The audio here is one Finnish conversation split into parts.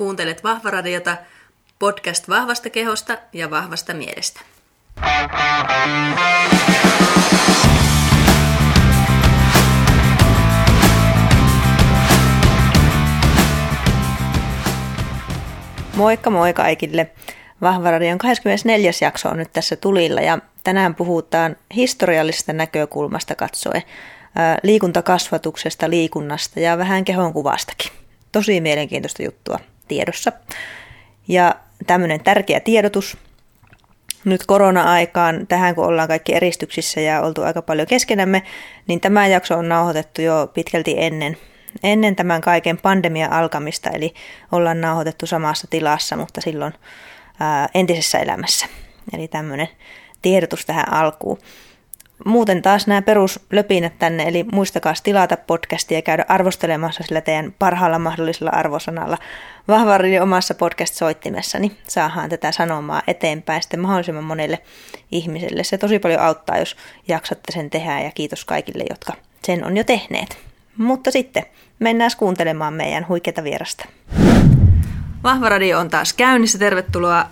Kuuntelet Vahvaradiota, podcast vahvasta kehosta ja vahvasta mielestä. Moikka moi kaikille! Vahvaradion 24. jakso on nyt tässä tulilla ja tänään puhutaan historiallisesta näkökulmasta katsoen liikuntakasvatuksesta, liikunnasta ja vähän kehon kuvastakin. Tosi mielenkiintoista juttua tiedossa. Ja tämmöinen tärkeä tiedotus nyt korona-aikaan, tähän kun ollaan kaikki eristyksissä ja oltu aika paljon keskenämme, niin tämä jakso on nauhoitettu jo pitkälti ennen, ennen tämän kaiken pandemian alkamista, eli ollaan nauhoitettu samassa tilassa, mutta silloin ää, entisessä elämässä. Eli tämmöinen tiedotus tähän alkuun. Muuten taas nämä peruslöpinät tänne, eli muistakaa tilata podcastia ja käydä arvostelemassa sillä teidän parhaalla mahdollisella arvosanalla. Vahva omassa podcast-soittimessa, niin saadaan tätä sanomaa eteenpäin sitten mahdollisimman monelle ihmiselle. Se tosi paljon auttaa, jos jaksatte sen tehdä ja kiitos kaikille, jotka sen on jo tehneet. Mutta sitten mennään kuuntelemaan meidän huikeita vierasta. Vahva Radio on taas käynnissä. Tervetuloa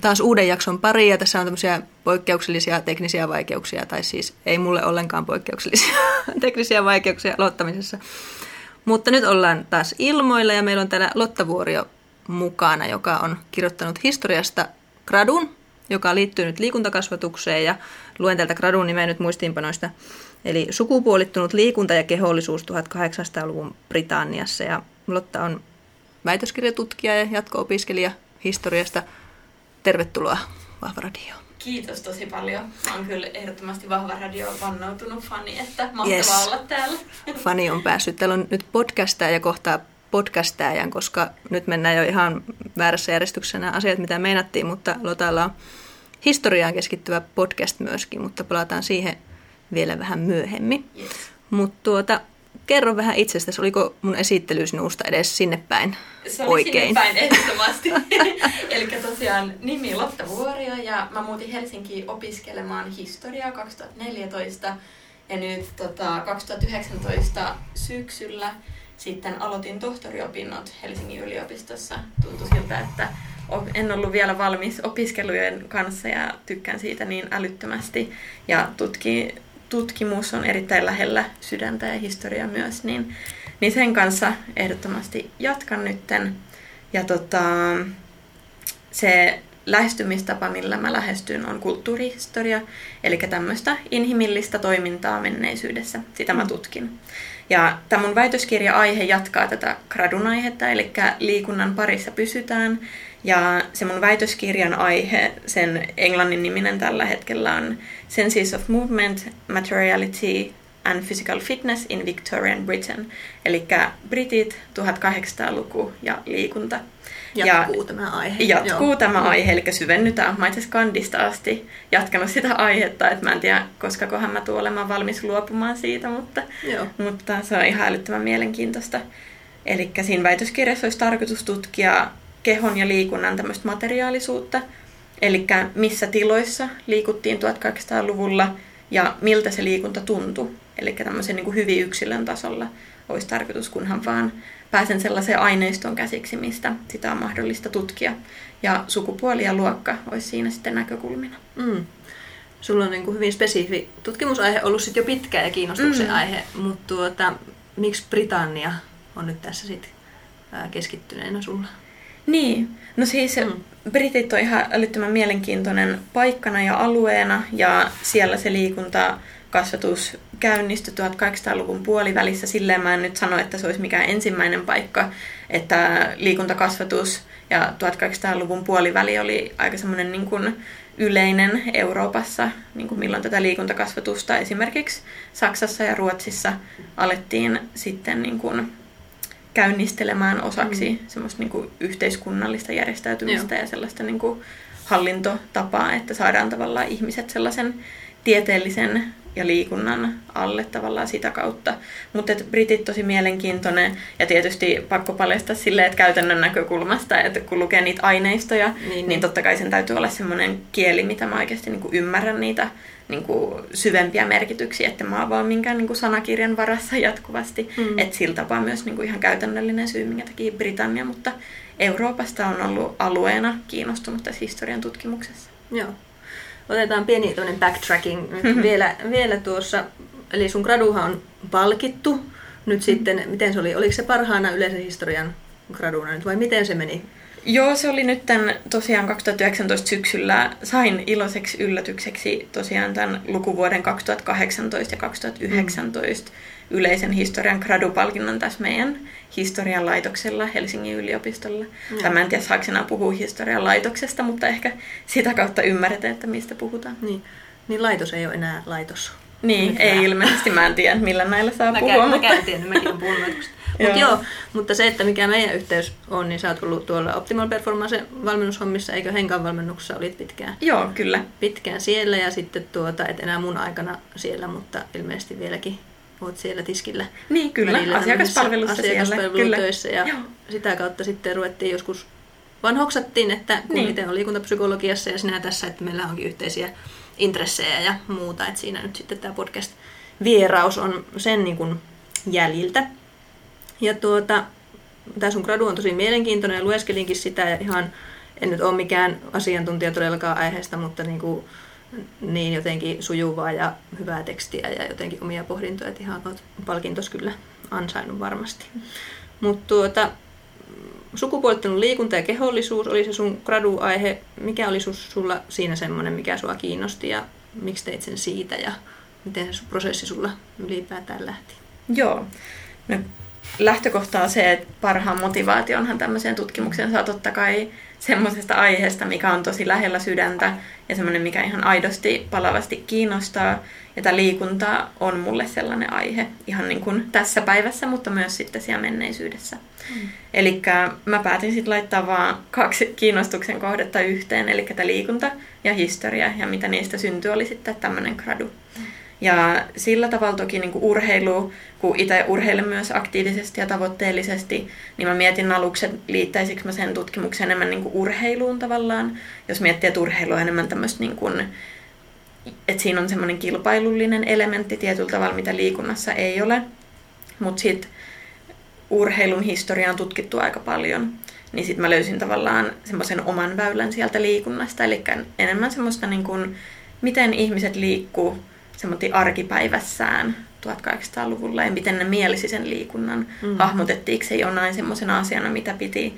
taas uuden jakson pari ja tässä on tämmöisiä poikkeuksellisia teknisiä vaikeuksia, tai siis ei mulle ollenkaan poikkeuksellisia teknisiä vaikeuksia aloittamisessa. Mutta nyt ollaan taas ilmoilla ja meillä on täällä Lotta Vuorio mukana, joka on kirjoittanut historiasta gradun, joka liittyy nyt liikuntakasvatukseen ja luen täältä gradun nimeä nyt muistiinpanoista. Eli sukupuolittunut liikunta ja kehollisuus 1800-luvun Britanniassa ja Lotta on väitöskirjatutkija ja jatko-opiskelija historiasta – Tervetuloa Vahva Radio. Kiitos tosi paljon. Olen kyllä ehdottomasti Vahva Radio vannoutunut fani, että mahtavaa yes. olla täällä. Fani on päässyt. Täällä on nyt podcastaa ja kohtaa podcastajan, koska nyt mennään jo ihan väärässä järjestyksessä nämä asiat, mitä meinattiin, mutta Lotalla on historiaan keskittyvä podcast myöskin, mutta palataan siihen vielä vähän myöhemmin. Yes. Mutta tuota, kerro vähän itsestäsi, oliko mun esittely sinusta edes sinne päin Se oli oikein? sinne päin ehdottomasti. Eli tosiaan nimi Lotta Vuorio ja mä muutin Helsinkiin opiskelemaan historiaa 2014 ja nyt tota, 2019 syksyllä sitten aloitin tohtoriopinnot Helsingin yliopistossa. Tuntui siltä, että en ollut vielä valmis opiskelujen kanssa ja tykkään siitä niin älyttömästi. Ja tutkin tutkimus on erittäin lähellä sydäntä ja historiaa myös, niin, niin sen kanssa ehdottomasti jatkan nytten. Ja tota, se lähestymistapa, millä mä lähestyn, on kulttuurihistoria, eli tämmöistä inhimillistä toimintaa menneisyydessä. Sitä mä mm. tutkin. Ja tämä mun väitöskirja-aihe jatkaa tätä gradun aihetta, eli liikunnan parissa pysytään. Ja se mun väitöskirjan aihe, sen englannin niminen tällä hetkellä on Senses of Movement, Materiality and Physical Fitness in Victorian Britain. Eli Britit, 1800-luku ja liikunta. Jatkuu ja tämä aihe. Jatkuu Joo. tämä aihe, eli syvennytään. Mä itse Skandista asti jatkanut sitä aihetta, että mä en tiedä, koska kohan mä tuun olemaan valmis luopumaan siitä, mutta, Joo. mutta se on ihan älyttömän mielenkiintoista. Eli siinä väitöskirjassa olisi tarkoitus tutkia kehon ja liikunnan tämmöistä materiaalisuutta, eli missä tiloissa liikuttiin 1800-luvulla ja miltä se liikunta tuntui. Eli tämmöisen niin kuin hyvin yksilön tasolla olisi tarkoitus, kunhan vaan pääsen sellaiseen aineistoon käsiksi, mistä sitä on mahdollista tutkia. Ja sukupuoli ja luokka olisi siinä sitten näkökulmina. Mm. Sulla on niin kuin hyvin spesifi tutkimusaihe ollut sit jo pitkään ja kiinnostuksen mm. aihe, mutta tuota, miksi Britannia on nyt tässä sit keskittyneenä sulla? Niin, no siis mm. Britit on ihan älyttömän mielenkiintoinen paikkana ja alueena ja siellä se liikunta kasvatus käynnistyi 1800-luvun puolivälissä. Silleen mä en nyt sano, että se olisi mikään ensimmäinen paikka, että liikuntakasvatus ja 1800-luvun puoliväli oli aika semmoinen niin kuin yleinen Euroopassa, niin kuin milloin tätä liikuntakasvatusta esimerkiksi Saksassa ja Ruotsissa alettiin sitten niin kuin käynnistelemään osaksi mm. semmoista niin kuin yhteiskunnallista järjestäytymistä Joo. ja sellaista niin kuin hallintotapaa, että saadaan tavallaan ihmiset sellaisen tieteellisen ja liikunnan alle tavallaan sitä kautta. Mutta britit tosi mielenkiintoinen ja tietysti pakko paljastaa silleen, että käytännön näkökulmasta, että kun lukee niitä aineistoja, niin, niin, niin totta kai sen täytyy olla semmoinen kieli, mitä mä oikeasti niin kuin ymmärrän niitä niin kuin syvempiä merkityksiä, että mä oon vaan minkään niin kuin sanakirjan varassa jatkuvasti. Mm. Että sillä tapaa myös niin kuin ihan käytännöllinen syy, minkä takia Britannia, mutta Euroopasta on ollut alueena kiinnostunut tässä historian tutkimuksessa. Joo. Otetaan pieni backtracking mm-hmm. vielä, vielä tuossa. Eli sun graduhan on palkittu. Nyt mm-hmm. sitten, miten se oli? Oliko se parhaana yleisen historian graduna nyt vai miten se meni? Joo, se oli nyt tämän, tosiaan 2019 syksyllä. Sain iloiseksi yllätykseksi tosiaan tämän lukuvuoden 2018 ja 2019 mm. yleisen historian gradupalkinnon tässä meidän historian laitoksella Helsingin yliopistolla. Mm. Tämä en tiedä, saako enää puhua historian laitoksesta, mutta ehkä sitä kautta ymmärretään, että mistä puhutaan. Niin, niin laitos ei ole enää laitos. Niin, Mitä? ei ilmeisesti. Mä en tiedä, millä näillä saa mä puhua. Käyn, mutta... Mä käyn mäkin olen puhunut Mut joo. mutta se, että mikä meidän yhteys on, niin sä oot ollut tuolla Optimal Performance valmennushommissa, eikö Henkan valmennuksessa olit pitkään? Joo, kyllä. Pitkään siellä ja sitten tuota, et enää mun aikana siellä, mutta ilmeisesti vieläkin oot siellä tiskillä. Niin, kyllä, asiakaspalvelussa asiakaspalvelutöissä ja Joo. sitä kautta sitten ruvettiin joskus vanhoksattiin, että kun niin. itse on liikuntapsykologiassa ja sinä tässä, että meillä onkin yhteisiä intressejä ja muuta, että siinä nyt sitten tämä podcast-vieraus on sen niin kuin jäljiltä. Ja tuota, tämä sun gradu on tosi mielenkiintoinen ja lueskelinkin sitä ja ihan, en nyt ole mikään asiantuntija todellakaan aiheesta, mutta niin, kuin, niin jotenkin sujuvaa ja hyvää tekstiä ja jotenkin omia pohdintoja, että ihan olet palkintos kyllä ansainnut varmasti. Mutta tuota, sukupuolittunut liikunta ja kehollisuus oli se sun gradu-aihe. Mikä oli sulla siinä semmoinen, mikä sua kiinnosti ja miksi teit sen siitä ja miten se prosessi sulla ylipäätään lähti? Joo. No, lähtökohta on se, että parhaan motivaationhan tämmöiseen tutkimukseen saa totta kai semmoisesta aiheesta, mikä on tosi lähellä sydäntä ja semmoinen, mikä ihan aidosti palavasti kiinnostaa. Ja tämä liikunta on mulle sellainen aihe ihan niin kuin tässä päivässä, mutta myös sitten siellä menneisyydessä. Mm. Eli mä päätin sitten laittaa vaan kaksi kiinnostuksen kohdetta yhteen, eli tämä liikunta ja historia, ja mitä niistä syntyi oli sitten tämmöinen gradu. Mm. Ja sillä tavalla toki niin kuin urheilu, kun itse urheilen myös aktiivisesti ja tavoitteellisesti, niin mä mietin aluksi, että liittäisikö mä sen tutkimuksen enemmän niin kuin urheiluun tavallaan. Jos miettii, että urheilu on enemmän tämmöistä, niin kuin, että siinä on semmoinen kilpailullinen elementti tietyllä tavalla, mitä liikunnassa ei ole. Mutta sitten urheilun historiaa on tutkittu aika paljon, niin sitten mä löysin tavallaan semmoisen oman väylän sieltä liikunnasta, eli enemmän semmoista niin kuin, miten ihmiset liikkuu semmoinen arkipäivässään 1800-luvulla ja miten ne mielisi sen liikunnan. Mm. Hahmotettiinko se jonain semmoisena asiana, mitä piti,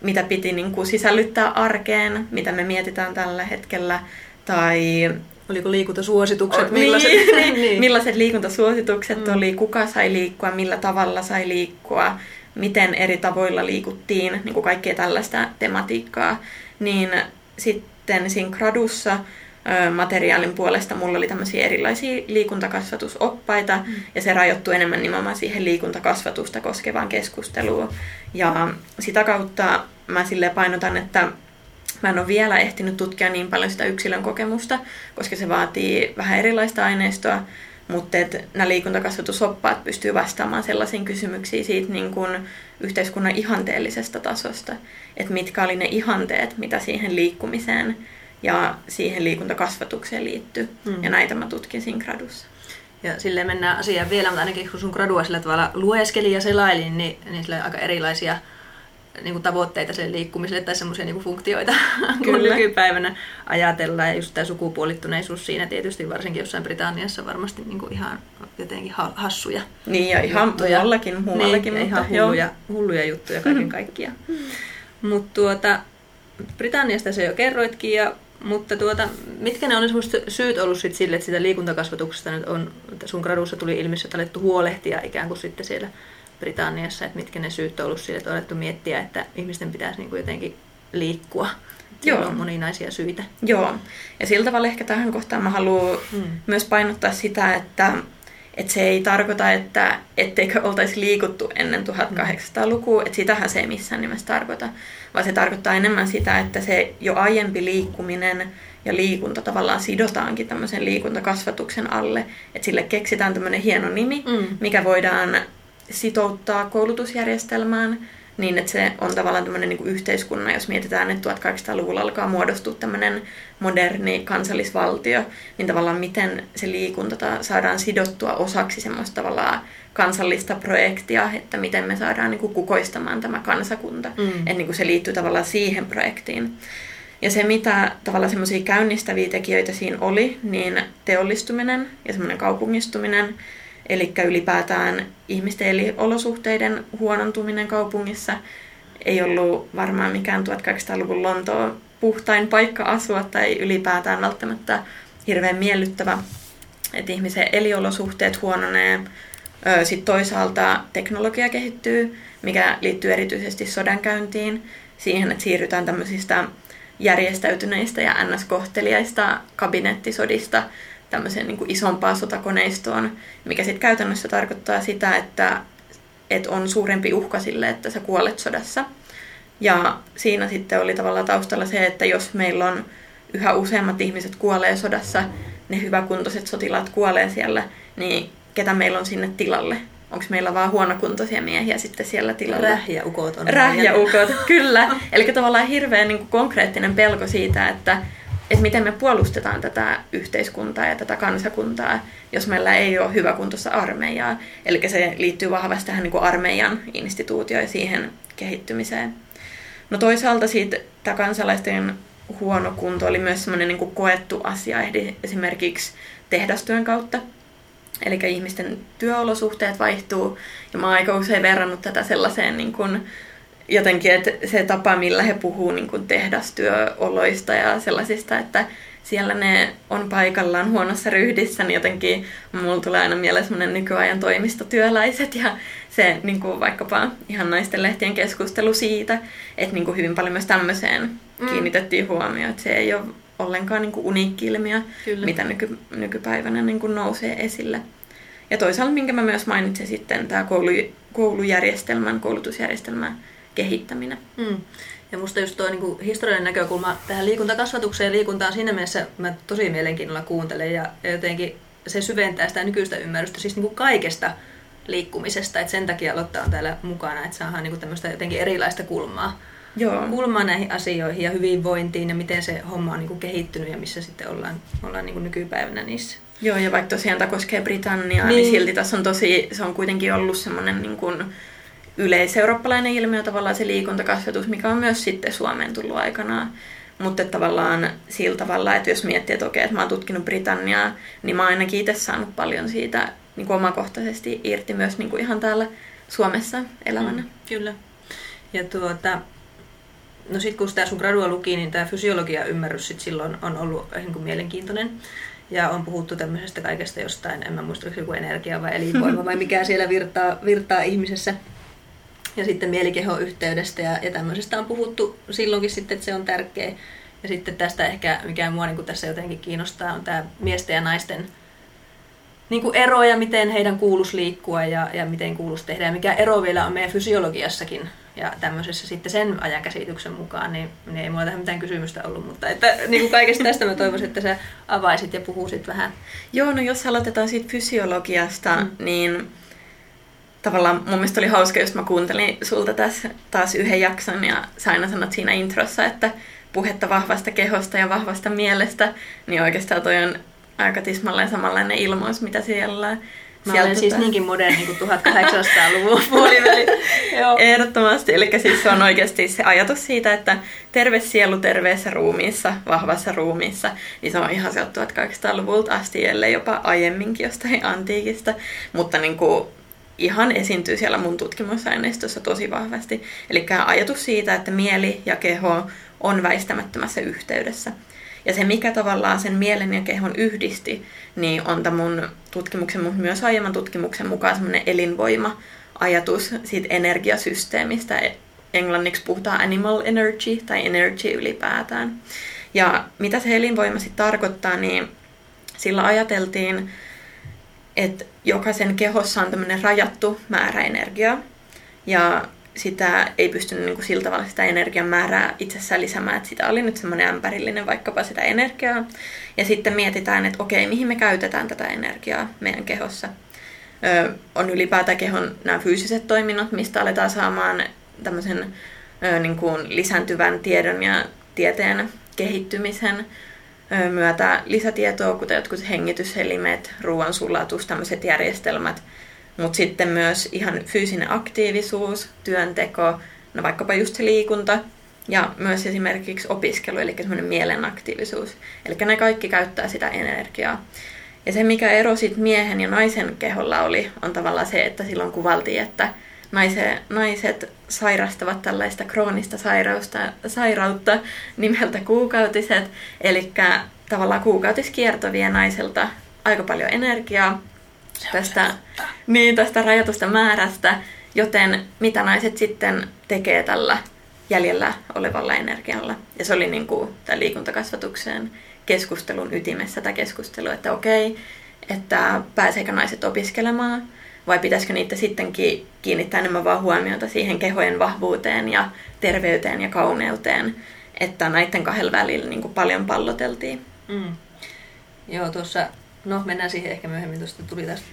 mitä piti niin kuin sisällyttää arkeen, mitä me mietitään tällä hetkellä, tai Oliko liikuntasuositukset? Millaiset, niin, niin, niin. millaiset liikuntasuositukset mm. oli, kuka sai liikkua, millä tavalla sai liikkua, miten eri tavoilla liikuttiin, niin kuin kaikkea tällaista tematiikkaa. Niin sitten siinä gradussa materiaalin puolesta mulla oli tämmöisiä erilaisia liikuntakasvatusoppaita mm. ja se rajoittui enemmän nimenomaan siihen liikuntakasvatusta koskevaan keskusteluun. Ja sitä kautta mä sille painotan, että mä en ole vielä ehtinyt tutkia niin paljon sitä yksilön kokemusta, koska se vaatii vähän erilaista aineistoa, mutta että nämä liikuntakasvatusoppaat pystyy vastaamaan sellaisiin kysymyksiin siitä niin kuin yhteiskunnan ihanteellisesta tasosta, että mitkä oli ne ihanteet, mitä siihen liikkumiseen ja siihen liikuntakasvatukseen liittyy. Mm. Ja näitä mä tutkin siinä gradussa. Ja silleen mennään asiaan vielä, mutta ainakin kun sun gradua sillä tavalla lueskelin ja selailin, niin, niin aika erilaisia niin kuin tavoitteita sen liikkumiselle tai semmoisia niin funktioita, kun nykypäivänä ajatellaan. Ja just tämä sukupuolittuneisuus siinä tietysti varsinkin jossain Britanniassa varmasti niin kuin ihan jotenkin hassuja Niin ja ihan juttuja. muuallakin, muuallakin niin, mutta ihan hulluja, hulluja juttuja kaiken kaikkiaan. Mutta tuota, Britanniasta se jo kerroitkin ja mutta tuota, mitkä ne on ne syyt ollut sit sille, että sitä liikuntakasvatuksesta nyt on, että sun gradussa tuli ilmi, että alettu huolehtia ikään kuin sitten siellä Britanniassa, että mitkä ne syyt on ollut sille, että on alettu miettiä, että ihmisten pitäisi niin kuin jotenkin liikkua. Joo. on moninaisia syitä. Joo. Ja sillä tavalla ehkä tähän kohtaan mä haluan hmm. myös painottaa sitä, että että se ei tarkoita, että etteikö oltaisi liikuttu ennen 1800-lukua, että sitähän se ei missään nimessä tarkoita, vaan se tarkoittaa enemmän sitä, että se jo aiempi liikkuminen ja liikunta tavallaan sidotaankin tämmöisen liikuntakasvatuksen alle, että sille keksitään tämmöinen hieno nimi, mm. mikä voidaan sitouttaa koulutusjärjestelmään, niin että se on tavallaan tämmöinen niin yhteiskunnan, jos mietitään, että 1800-luvulla alkaa muodostua tämmöinen moderni kansallisvaltio, niin tavallaan miten se liikunta saadaan sidottua osaksi semmoista tavallaan kansallista projektia, että miten me saadaan niin kuin kukoistamaan tämä kansakunta. Mm. Että niin kuin se liittyy tavallaan siihen projektiin. Ja se, mitä tavallaan semmoisia käynnistäviä tekijöitä siinä oli, niin teollistuminen ja semmoinen kaupungistuminen, eli ylipäätään ihmisten eliolosuhteiden huonontuminen kaupungissa ei ollut varmaan mikään 1800-luvun Lontoon puhtain paikka asua tai ylipäätään välttämättä hirveän miellyttävä, että ihmisen eliolosuhteet huononee. Sitten toisaalta teknologia kehittyy, mikä liittyy erityisesti sodankäyntiin, siihen, että siirrytään tämmöisistä järjestäytyneistä ja ns-kohteliaista kabinettisodista tämmöiseen niin kuin isompaan sotakoneistoon, mikä sitten käytännössä tarkoittaa sitä, että, että on suurempi uhka sille, että sä kuolet sodassa. Ja siinä sitten oli tavallaan taustalla se, että jos meillä on yhä useammat ihmiset kuolee sodassa, ne hyväkuntoiset sotilaat kuolee siellä, niin ketä meillä on sinne tilalle? onko meillä vaan huonokuntoisia miehiä sitten siellä tilalla. Rähjäukot on. Rähjäukot, kyllä. Eli tavallaan hirveän niin kuin konkreettinen pelko siitä, että, että miten me puolustetaan tätä yhteiskuntaa ja tätä kansakuntaa, jos meillä ei ole hyväkuntoista armeijaa. Eli se liittyy vahvasti tähän niin kuin armeijan instituutioon ja siihen kehittymiseen. No toisaalta siitä tämä kansalaisten huono kunto oli myös semmoinen niin koettu asia esimerkiksi tehdastyön kautta. Eli ihmisten työolosuhteet vaihtuu, ja mä oon aika usein verrannut tätä sellaiseen niin kuin, jotenkin, että se tapa, millä he puhuu niin kuin tehdastyöoloista ja sellaisista, että siellä ne on paikallaan huonossa ryhdissä, niin jotenkin mulla tulee aina mieleen semmoinen nykyajan toimistotyöläiset ja se niin kuin vaikkapa ihan naisten lehtien keskustelu siitä, että niin kuin hyvin paljon myös tämmöiseen mm. kiinnitettiin huomioon, että se ei ole ollenkaan niin kuin uniikki ilmiö, Kyllä. mitä nyky, nykypäivänä niin kuin nousee esille. Ja toisaalta, minkä mä myös mainitsin sitten, tämä koulu, koulujärjestelmän, koulutusjärjestelmän kehittäminen. Mm. Ja musta just tuo niin historiallinen näkökulma tähän liikuntakasvatukseen ja liikuntaan siinä mielessä mä tosi mielenkiinnolla kuuntelen ja, ja jotenkin se syventää sitä nykyistä ymmärrystä siis niin kuin kaikesta liikkumisesta, että sen takia Lotta on täällä mukana, että saadaan niin kuin tämmöistä jotenkin erilaista kulmaa Joo. kulmaa näihin asioihin ja hyvinvointiin ja miten se homma on niin kuin kehittynyt ja missä sitten ollaan, ollaan niin kuin nykypäivänä niissä. Joo, ja vaikka tosiaan tämä koskee Britanniaa, niin. niin silti tässä on tosi, se on kuitenkin ollut semmoinen niin kuin yleiseurooppalainen ilmiö tavallaan se liikuntakasvatus, mikä on myös sitten Suomeen tullut aikanaan. Mutta tavallaan sillä tavalla, että jos miettii, että okei, että mä oon tutkinut Britanniaa, niin mä oon ainakin itse saanut paljon siitä niin kuin omakohtaisesti irti myös niin kuin ihan täällä Suomessa elämänä. Mm, kyllä. Ja tuota, no sitten kun tämä sun gradua luki, niin tämä fysiologia-ymmärrys sit silloin on ollut niin kuin mielenkiintoinen. Ja on puhuttu tämmöisestä kaikesta jostain, en mä muista, joku energia vai elinvoima vai mikä siellä virtaa, virtaa ihmisessä. Ja sitten mielikeho-yhteydestä ja, ja tämmöisestä on puhuttu silloinkin sitten, että se on tärkeä. Ja sitten tästä ehkä, mikä mua niin kuin tässä jotenkin kiinnostaa, on tämä miesten ja naisten niin kuin ero ja miten heidän kuuluisi liikkua ja, ja miten kuuluisi tehdä. Ja mikä ero vielä on meidän fysiologiassakin ja tämmöisessä sitten sen ajan käsityksen mukaan, niin, niin ei mulla tähän mitään kysymystä ollut, mutta että, niin kuin kaikesta tästä mä toivoisin, että sä avaisit ja puhuisit vähän. Joo, no jos aloitetaan siitä fysiologiasta, mm. niin tavallaan mun mielestä oli hauska, jos mä kuuntelin sulta tässä taas yhden jakson ja sä aina sanot siinä introssa, että puhetta vahvasta kehosta ja vahvasta mielestä, niin oikeastaan toi on aika tismalleen samanlainen ilmaus, mitä siellä Mä olen siis niinkin moderni kuin 1800-luvun puoliväli. Ehdottomasti. Eli siis se on oikeasti se ajatus siitä, että terve sielu terveessä ruumiissa, vahvassa ruumiissa, niin se on ihan sieltä 1800-luvulta asti, ellei jopa aiemminkin jostain antiikista. Mutta niin kuin ihan esiintyy siellä mun tutkimusaineistossa tosi vahvasti. Eli ajatus siitä, että mieli ja keho on väistämättömässä yhteydessä. Ja se, mikä tavallaan sen mielen ja kehon yhdisti, niin on tämä mun tutkimuksen, mutta myös aiemman tutkimuksen mukaan semmoinen elinvoima-ajatus siitä energiasysteemistä. Englanniksi puhutaan animal energy tai energy ylipäätään. Ja mitä se elinvoima sitten tarkoittaa, niin sillä ajateltiin, että jokaisen kehossa on tämmöinen rajattu määrä energiaa. Ja sitä ei pystynyt niin kuin sillä tavalla sitä energian määrää itsessään lisäämään, että sitä oli nyt semmoinen ämpärillinen vaikkapa sitä energiaa. Ja sitten mietitään, että okei, mihin me käytetään tätä energiaa meidän kehossa. Ö, on ylipäätään kehon nämä fyysiset toiminnot, mistä aletaan saamaan tämmöisen ö, niin kuin lisääntyvän tiedon ja tieteen kehittymisen myötä lisätietoa, kuten jotkut hengityselimet, ruoansulatus, tämmöiset järjestelmät, mutta sitten myös ihan fyysinen aktiivisuus, työnteko, no vaikkapa just se liikunta, ja myös esimerkiksi opiskelu, eli semmoinen mielenaktiivisuus. Eli ne kaikki käyttää sitä energiaa. Ja se, mikä ero miehen ja naisen keholla oli, on tavallaan se, että silloin kuvaltiin, että naise, naiset sairastavat tällaista kroonista sairausta, sairautta nimeltä kuukautiset. Eli tavallaan kuukautiskierto vie naiselta aika paljon energiaa tästä, niin, tästä rajatusta määrästä, joten mitä naiset sitten tekee tällä jäljellä olevalla energialla. Ja se oli niin kuin tämän liikuntakasvatukseen keskustelun ytimessä tämä keskustelu, että okei, että pääseekö naiset opiskelemaan vai pitäisikö niitä sittenkin kiinnittää enemmän vaan huomiota siihen kehojen vahvuuteen ja terveyteen ja kauneuteen, että näiden kahdella välillä niin kuin paljon palloteltiin. Mm. Joo, tuossa, no mennään siihen ehkä myöhemmin, tuosta tuli tästä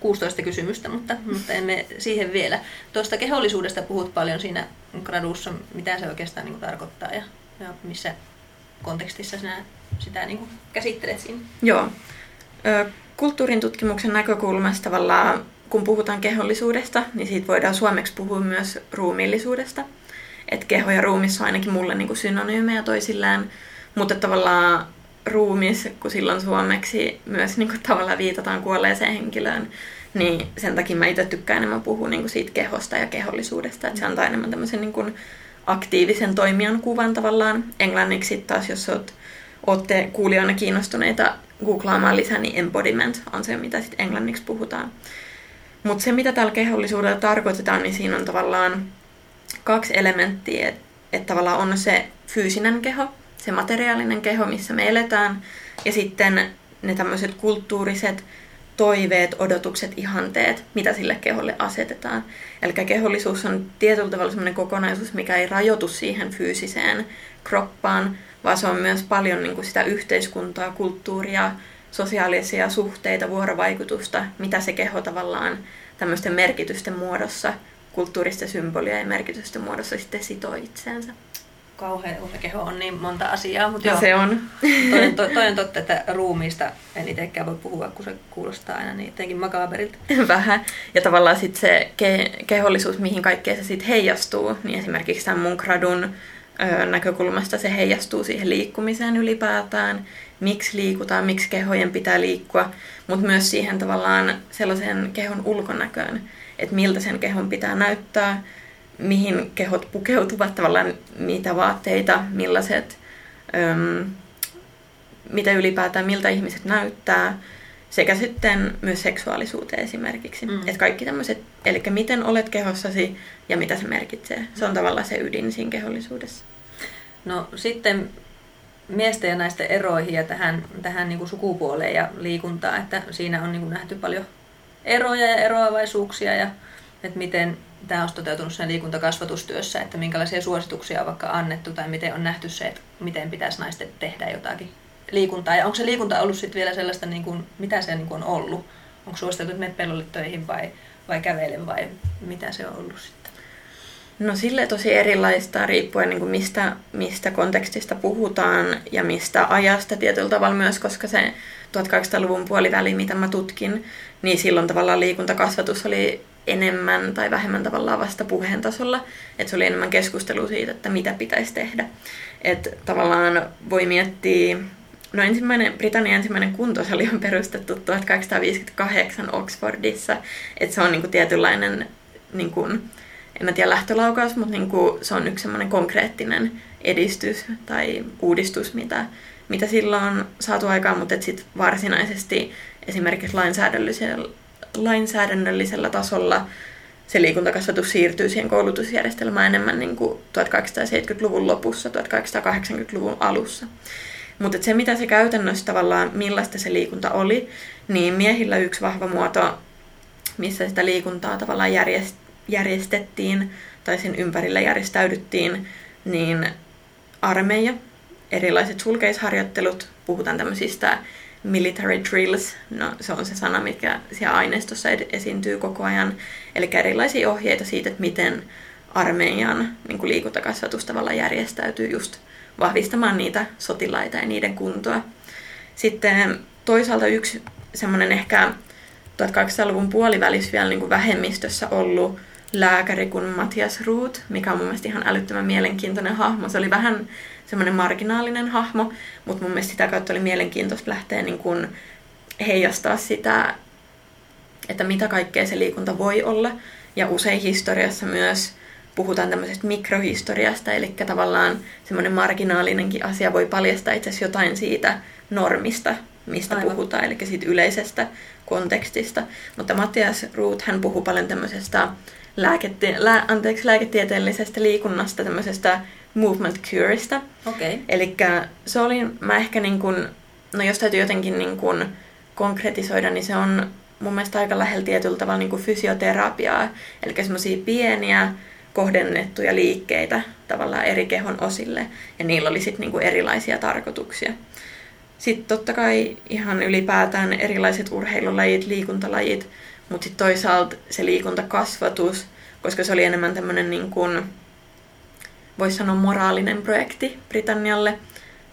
16 kysymystä, mutta, mutta emme siihen vielä. Tuosta kehollisuudesta puhut paljon siinä gradussa, mitä se oikeastaan niin kuin tarkoittaa ja, ja missä kontekstissa sinä sitä niin kuin käsittelet siinä? Joo. Kulttuurin tutkimuksen näkökulmasta tavallaan, kun puhutaan kehollisuudesta, niin siitä voidaan suomeksi puhua myös ruumiillisuudesta. Et keho ja ruumissa on ainakin mulle niin kuin synonyymejä toisilleen, mutta tavallaan ruumis, kun silloin suomeksi myös niin kuin tavallaan viitataan kuolleeseen henkilöön, niin sen takia mä itse tykkään enemmän puhua niin kuin siitä kehosta ja kehollisuudesta, että se antaa enemmän tämmöisen niin kuin aktiivisen toimijan kuvan tavallaan. Englanniksi taas, jos oot, ootte kuulijoina kiinnostuneita googlaamaan lisää, niin embodiment on se, mitä sitten englanniksi puhutaan. Mutta se, mitä täällä kehollisuudella tarkoitetaan, niin siinä on tavallaan kaksi elementtiä, että et tavallaan on se fyysinen keho, se materiaalinen keho, missä me eletään, ja sitten ne tämmöiset kulttuuriset toiveet, odotukset, ihanteet, mitä sille keholle asetetaan. Eli kehollisuus on tietyllä tavalla sellainen kokonaisuus, mikä ei rajoitu siihen fyysiseen kroppaan, vaan se on myös paljon niin kuin sitä yhteiskuntaa, kulttuuria, sosiaalisia suhteita, vuorovaikutusta, mitä se keho tavallaan tämmöisten merkitysten muodossa, kulttuuristen symbolia ja merkitysten muodossa sitten sitoo itseensä kauhean, se keho on niin monta asiaa. Mutta joo, se on. Toi, toi, toi totta, että ruumiista en itsekään voi puhua, kun se kuulostaa aina niin jotenkin makaaberilta. Vähän. Ja tavallaan sitten se ke- kehollisuus, mihin kaikkeen se sitten heijastuu, niin esimerkiksi tämän mun gradun näkökulmasta se heijastuu siihen liikkumiseen ylipäätään, miksi liikutaan, miksi kehojen pitää liikkua, mutta myös siihen tavallaan sellaisen kehon ulkonäköön, että miltä sen kehon pitää näyttää, mihin kehot pukeutuvat, tavallaan mitä vaatteita, millaiset, öm, mitä ylipäätään, miltä ihmiset näyttää, sekä sitten myös seksuaalisuuteen esimerkiksi. Mm. Että kaikki tämmöiset, eli miten olet kehossasi ja mitä se merkitsee. Se on tavallaan se ydin siinä kehollisuudessa. No sitten miesten ja naisten eroihin ja tähän, tähän niin kuin sukupuoleen ja liikuntaan, että siinä on niin kuin nähty paljon eroja ja eroavaisuuksia ja että miten tämä on toteutunut sen liikuntakasvatustyössä, että minkälaisia suosituksia on vaikka annettu tai miten on nähty se, että miten pitäisi naisten tehdä jotakin liikuntaa. Ja onko se liikunta ollut sitten vielä sellaista, niin kuin, mitä se niin kuin on ollut? Onko suositeltu, että pellolle töihin vai, vai kävele vai mitä se on ollut sitten? No sille tosi erilaista riippuen niin kuin mistä, mistä kontekstista puhutaan ja mistä ajasta tietyllä tavalla myös, koska se 1800-luvun puoliväli, mitä mä tutkin, niin silloin tavallaan liikuntakasvatus oli enemmän tai vähemmän tavallaan vasta puheen tasolla. Että se oli enemmän keskustelu siitä, että mitä pitäisi tehdä. Että tavallaan voi miettiä, no ensimmäinen, Britannian ensimmäinen kuntosali on perustettu 1858 Oxfordissa. Että se on niinku tietynlainen, niinku, en mä tiedä lähtölaukaus, mutta niinku, se on yksi semmoinen konkreettinen edistys tai uudistus, mitä, mitä silloin on saatu aikaan, mutta sitten varsinaisesti esimerkiksi lainsäädännöllisellä lainsäädännöllisellä tasolla se liikuntakasvatus siirtyy siihen koulutusjärjestelmään enemmän niin kuin 1870-luvun lopussa, 1880-luvun alussa. Mutta se, mitä se käytännössä tavallaan, millaista se liikunta oli, niin miehillä yksi vahva muoto, missä sitä liikuntaa tavallaan järjestettiin tai sen ympärillä järjestäydyttiin, niin armeija, erilaiset sulkeisharjoittelut, puhutaan tämmöisistä military drills, no se on se sana, mikä siellä aineistossa esiintyy koko ajan. Eli erilaisia ohjeita siitä, että miten armeijan niin liikuntakasvatus tavallaan järjestäytyy just vahvistamaan niitä sotilaita ja niiden kuntoa. Sitten toisaalta yksi semmoinen ehkä 1800-luvun puolivälissä vielä niin kuin vähemmistössä ollut lääkäri kuin Matias Ruut, mikä on mun mielestä ihan älyttömän mielenkiintoinen hahmo. Se oli vähän semmoinen marginaalinen hahmo, mutta mun mielestä sitä kautta oli mielenkiintoista lähteä niin kuin heijastaa sitä, että mitä kaikkea se liikunta voi olla. Ja usein historiassa myös puhutaan tämmöisestä mikrohistoriasta, eli tavallaan semmoinen marginaalinenkin asia voi paljastaa itse asiassa jotain siitä normista, mistä Aivan. puhutaan, eli siitä yleisestä kontekstista. Mutta Mattias Ruut, hän puhuu paljon tämmöisestä lääkete- lää- anteeksi, lääketieteellisestä liikunnasta, tämmöisestä movement cureista. Okay. Eli se oli, mä ehkä niin kuin, no jos täytyy jotenkin niin kuin konkretisoida, niin se on mun mielestä aika lähellä tietyllä tavalla niin kuin fysioterapiaa. Eli semmoisia pieniä kohdennettuja liikkeitä tavallaan eri kehon osille, ja niillä oli sitten niinku erilaisia tarkoituksia. Sitten totta kai ihan ylipäätään erilaiset urheilulajit, liikuntalajit, mutta sitten toisaalta se liikuntakasvatus, koska se oli enemmän tämmöinen niin kuin, voisi sanoa moraalinen projekti Britannialle,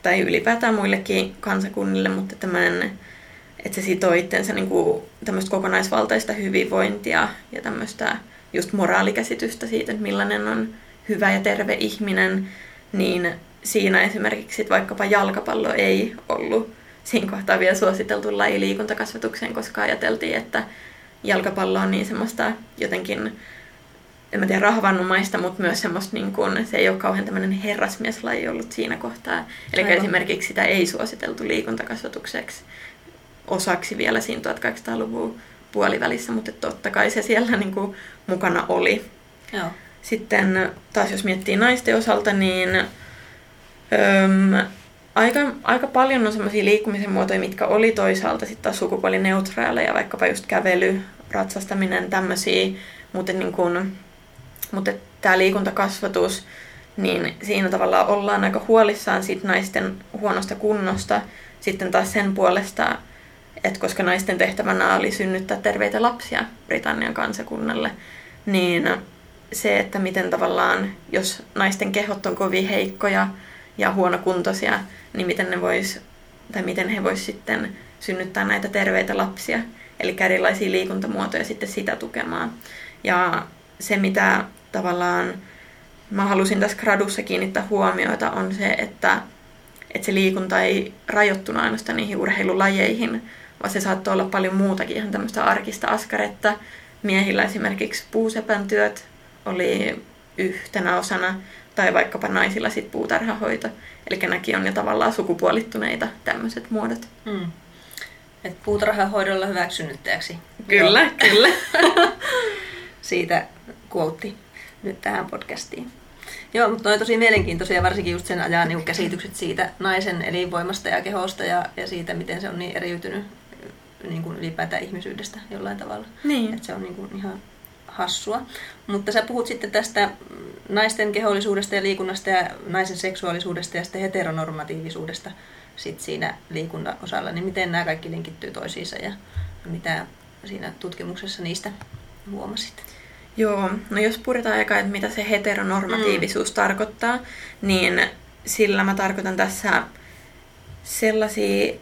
tai ylipäätään muillekin kansakunnille, mutta tämmöinen, että se sitoo itsensä niin kuin, tämmöistä kokonaisvaltaista hyvinvointia ja tämmöistä just moraalikäsitystä siitä, että millainen on hyvä ja terve ihminen, niin siinä esimerkiksi sit vaikkapa jalkapallo ei ollut siinä kohtaa vielä suositeltu laji liikuntakasvatukseen, koska ajateltiin, että jalkapallo on niin semmoista jotenkin, en mä tiedä, rahvannumaista, mutta myös semmoista niin kuin, se ei ole kauhean tämmöinen herrasmieslaji ollut siinä kohtaa. Eli Aivan. esimerkiksi sitä ei suositeltu liikuntakasvatukseksi osaksi vielä siinä 1800-luvun puolivälissä, mutta totta kai se siellä niin kuin mukana oli. Joo. Sitten taas jos miettii naisten osalta, niin öm, aika, aika paljon on sellaisia liikkumisen muotoja, mitkä oli toisaalta sitten taas sukupuolineutraaleja, vaikkapa just kävely, ratsastaminen, tämmöisiä, mutta, niin kun, mutta tämä liikuntakasvatus, niin siinä tavallaan ollaan aika huolissaan siitä naisten huonosta kunnosta. Sitten taas sen puolesta että koska naisten tehtävänä oli synnyttää terveitä lapsia Britannian kansakunnalle, niin se, että miten tavallaan, jos naisten kehot on kovin heikkoja ja huonokuntoisia, niin miten ne vois, tai miten he vois sitten synnyttää näitä terveitä lapsia. Eli erilaisia liikuntamuotoja sitten sitä tukemaan. Ja se, mitä tavallaan mä halusin tässä gradussa kiinnittää huomiota, on se, että, että se liikunta ei rajoittuna ainoastaan niihin urheilulajeihin, vaan se saattoi olla paljon muutakin, ihan tämmöistä arkista askaretta. Miehillä esimerkiksi puusepän työt oli yhtenä osana, tai vaikkapa naisilla sitten puutarhahoito. Eli näkin on jo tavallaan sukupuolittuneita tämmöiset muodot. Mm. Et puutarhahoidolla hyväksynyttäjäksi. Kyllä, Joo. kyllä. Siitä kuotti nyt tähän podcastiin. Joo, mutta on tosi mielenkiintoisia, varsinkin just sen ajan niin käsitykset siitä naisen elinvoimasta ja kehosta ja, ja siitä, miten se on niin eriytynyt niin kuin ylipäätään ihmisyydestä jollain tavalla. Niin. Että se on niin kuin ihan hassua. Mutta sä puhut sitten tästä naisten kehollisuudesta ja liikunnasta ja naisen seksuaalisuudesta ja sitten heteronormatiivisuudesta sit siinä liikunnan osalla. Niin miten nämä kaikki linkittyy toisiinsa ja mitä siinä tutkimuksessa niistä huomasit? Joo, no jos puretaan eka, että mitä se heteronormatiivisuus mm. tarkoittaa, niin sillä mä tarkoitan tässä sellaisia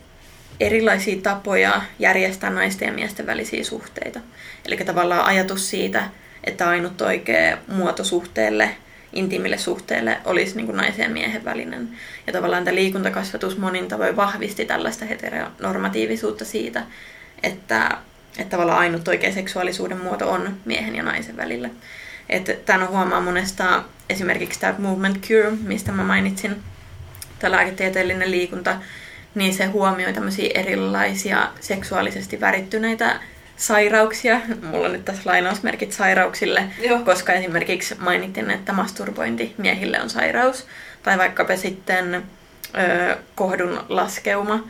erilaisia tapoja järjestää naisten ja miesten välisiä suhteita. Eli tavallaan ajatus siitä, että ainut oikea muoto suhteelle, intiimille suhteelle olisi niin kuin naisen ja miehen välinen. Ja tavallaan tämä liikuntakasvatus monin tavoin vahvisti tällaista heteronormatiivisuutta siitä, että, että tavallaan ainut oikea seksuaalisuuden muoto on miehen ja naisen välillä. Että tämän huomaa monesta esimerkiksi tämä movement cure, mistä mä mainitsin, tämä lääketieteellinen liikunta, niin se huomioi tämmöisiä erilaisia seksuaalisesti värittyneitä sairauksia. Mulla on nyt tässä lainausmerkit sairauksille, Joo. koska esimerkiksi mainittiin, että masturbointi miehille on sairaus. Tai vaikkapa sitten ö, kohdun laskeuma.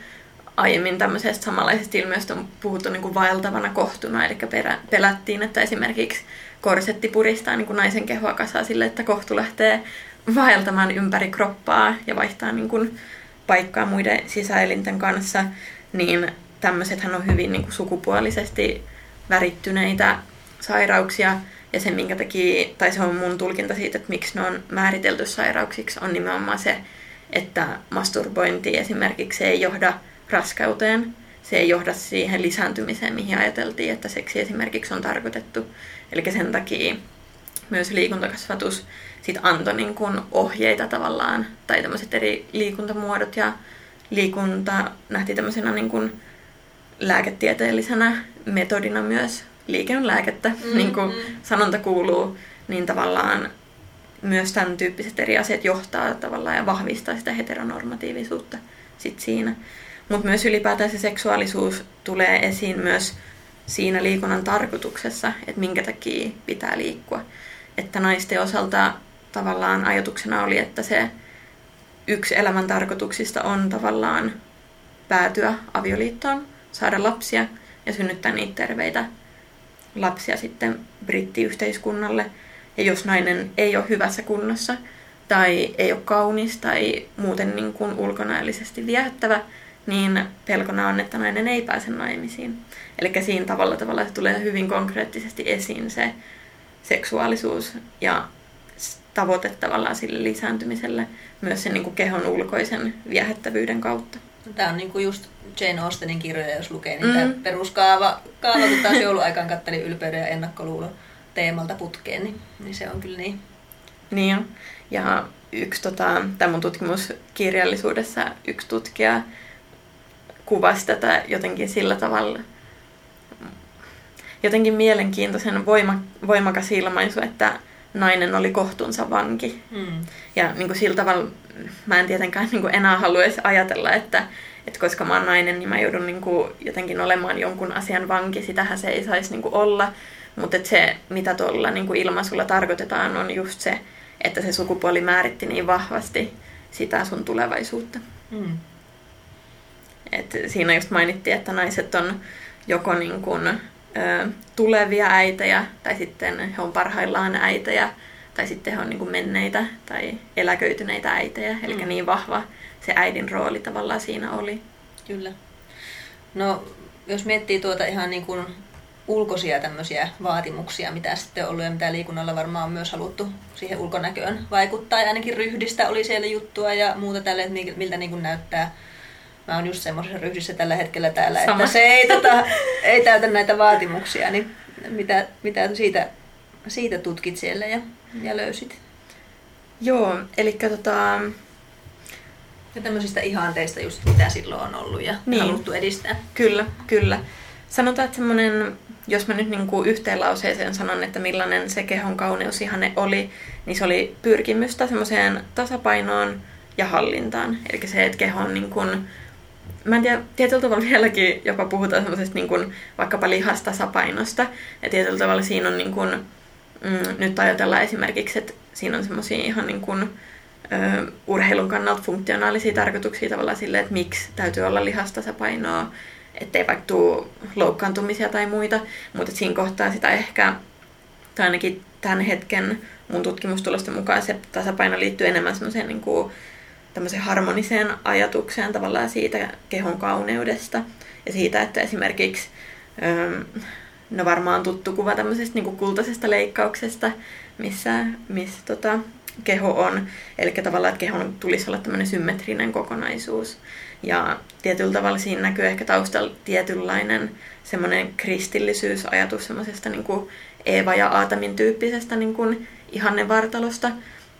Aiemmin tämmöisestä samanlaisesta ilmiöstä on puhuttu niin kuin vaeltavana kohtuna, eli perä, pelättiin, että esimerkiksi korsetti puristaa niin kuin naisen kehoa kasaan sille, että kohtu lähtee vaeltamaan ympäri kroppaa ja vaihtaa niin kuin paikkaa muiden sisäelinten kanssa, niin tämmöisethän on hyvin niin kuin sukupuolisesti värittyneitä sairauksia. Ja se, minkä takia, tai se on mun tulkinta siitä, että miksi ne on määritelty sairauksiksi, on nimenomaan se, että masturbointi esimerkiksi ei johda raskauteen, se ei johda siihen lisääntymiseen, mihin ajateltiin, että seksi esimerkiksi on tarkoitettu. Eli sen takia myös liikuntakasvatus sit antoi niin kun ohjeita tavallaan, tai tämmöiset eri liikuntamuodot ja liikunta nähtiin tämmöisenä niin kun lääketieteellisenä metodina myös. Liike on lääkettä, mm-hmm. niin kuin sanonta kuuluu, niin tavallaan myös tämän tyyppiset eri asiat johtaa tavallaan ja vahvistaa sitä heteronormatiivisuutta sit siinä. Mutta myös ylipäätään se seksuaalisuus tulee esiin myös siinä liikunnan tarkoituksessa, että minkä takia pitää liikkua. Että naisten osalta tavallaan ajatuksena oli, että se yksi elämän tarkoituksista on tavallaan päätyä avioliittoon, saada lapsia ja synnyttää niitä terveitä lapsia sitten brittiyhteiskunnalle. Ja jos nainen ei ole hyvässä kunnossa tai ei ole kaunis tai muuten niin kuin ulkonäöllisesti viehättävä, niin pelkona on, että nainen ei pääse naimisiin. Eli siinä tavalla tavalla tulee hyvin konkreettisesti esiin se seksuaalisuus ja tavoite tavallaan sille lisääntymiselle myös sen niin kuin kehon ulkoisen viehättävyyden kautta. Tämä on niin kuin just Jane Austenin kirjoja, jos lukee, niin mm. tämä peruskaava kaava, kun taas jouluaikaan katteli ylpeyden ja ennakkoluulon teemalta putkeen, niin, niin se on kyllä niin. Niin on. Ja yksi tota, tämän mun tutkimuskirjallisuudessa yksi tutkija kuvasi tätä jotenkin sillä tavalla, jotenkin mielenkiintoisen voima, voimakas ilmaisu, että nainen oli kohtuunsa vanki. Mm. Ja niin kuin sillä tavalla mä en tietenkään niin kuin enää haluaisi ajatella, että, että koska mä oon nainen, niin mä joudun niin kuin jotenkin olemaan jonkun asian vanki. Sitähän se ei saisi niin kuin olla. Mutta se, mitä tuolla niin kuin ilmaisulla tarkoitetaan, on just se, että se sukupuoli määritti niin vahvasti sitä sun tulevaisuutta. Mm. Et siinä just mainittiin, että naiset on joko niin kuin, ö, tulevia äitejä, tai sitten he on parhaillaan äitejä, tai sitten he on niin kuin menneitä tai eläköityneitä äitejä. Eli mm. niin vahva se äidin rooli tavallaan siinä oli. Kyllä. No, jos miettii tuota ihan niin kuin ulkoisia tämmöisiä vaatimuksia, mitä sitten on ollut ja mitä liikunnalla varmaan on myös haluttu siihen ulkonäköön vaikuttaa. Ja ainakin ryhdistä oli siellä juttua ja muuta tälle, että miltä niin kuin näyttää mä oon just semmoisessa ryhdissä tällä hetkellä täällä, Sama. että se ei, tota, ei täytä näitä vaatimuksia, niin mitä, mitä siitä, siitä tutkit siellä ja, ja löysit? Joo, eli tota... Ja tämmöisistä ihanteista just mitä silloin on ollut ja niin. haluttu edistää. Kyllä, kyllä. Sanotaan, että semmoinen, jos mä nyt niin kuin yhteen lauseeseen sanon, että millainen se kehon kauneus ihanne oli, niin se oli pyrkimystä semmoiseen tasapainoon ja hallintaan. Eli se, että keho on niin kuin mä en tiedä, tietyllä tavalla vieläkin jopa puhutaan semmoisesta niin kuin, vaikkapa lihastasapainosta. Ja tietyllä tavalla siinä on niin kuin, mm, nyt ajatellaan esimerkiksi, että siinä on semmoisia ihan niin kuin, ö, urheilun kannalta funktionaalisia tarkoituksia tavallaan sille, että miksi täytyy olla lihastasapainoa, ettei vaikka tule loukkaantumisia tai muita, mutta siinä kohtaa sitä ehkä, tai ainakin tämän hetken mun tutkimustulosten mukaan se tasapaino liittyy enemmän semmoiseen niin kuin, tämmöiseen harmoniseen ajatukseen tavallaan siitä kehon kauneudesta ja siitä, että esimerkiksi no varmaan tuttu kuva tämmöisestä niin kultaisesta leikkauksesta, missä, missä tota, keho on. Eli tavallaan, että kehon tulisi olla tämmöinen symmetrinen kokonaisuus. Ja tietyllä tavalla siinä näkyy ehkä taustalla tietynlainen semmoinen kristillisyysajatus semmoisesta niin Eeva ja Aatamin tyyppisestä niin ihannevartalosta,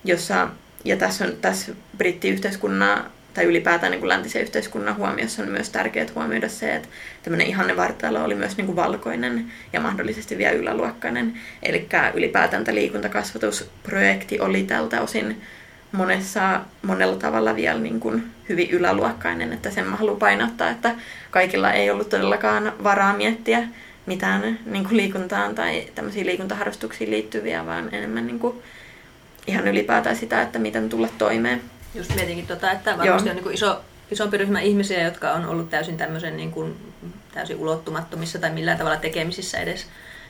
jossa ja tässä, on, tässä brittiyhteiskunnan tai ylipäätään niin kuin läntisen yhteiskunnan huomiossa on myös tärkeää huomioida se, että tämmöinen ihanne vartalo oli myös niin kuin valkoinen ja mahdollisesti vielä yläluokkainen. Eli ylipäätään tämä liikuntakasvatusprojekti oli tältä osin monessa, monella tavalla vielä niin kuin hyvin yläluokkainen, että sen mä haluan painottaa, että kaikilla ei ollut todellakaan varaa miettiä mitään niin kuin liikuntaan tai tämmöisiin liikuntaharrastuksiin liittyviä, vaan enemmän niin kuin ihan ylipäätään sitä, että miten tulla toimeen. Just mietinkin, tota, että varmasti Joo. on niin kuin iso, isompi ryhmä ihmisiä, jotka on ollut täysin tämmöisen niin kuin, täysin ulottumattomissa tai millään tavalla tekemisissä edes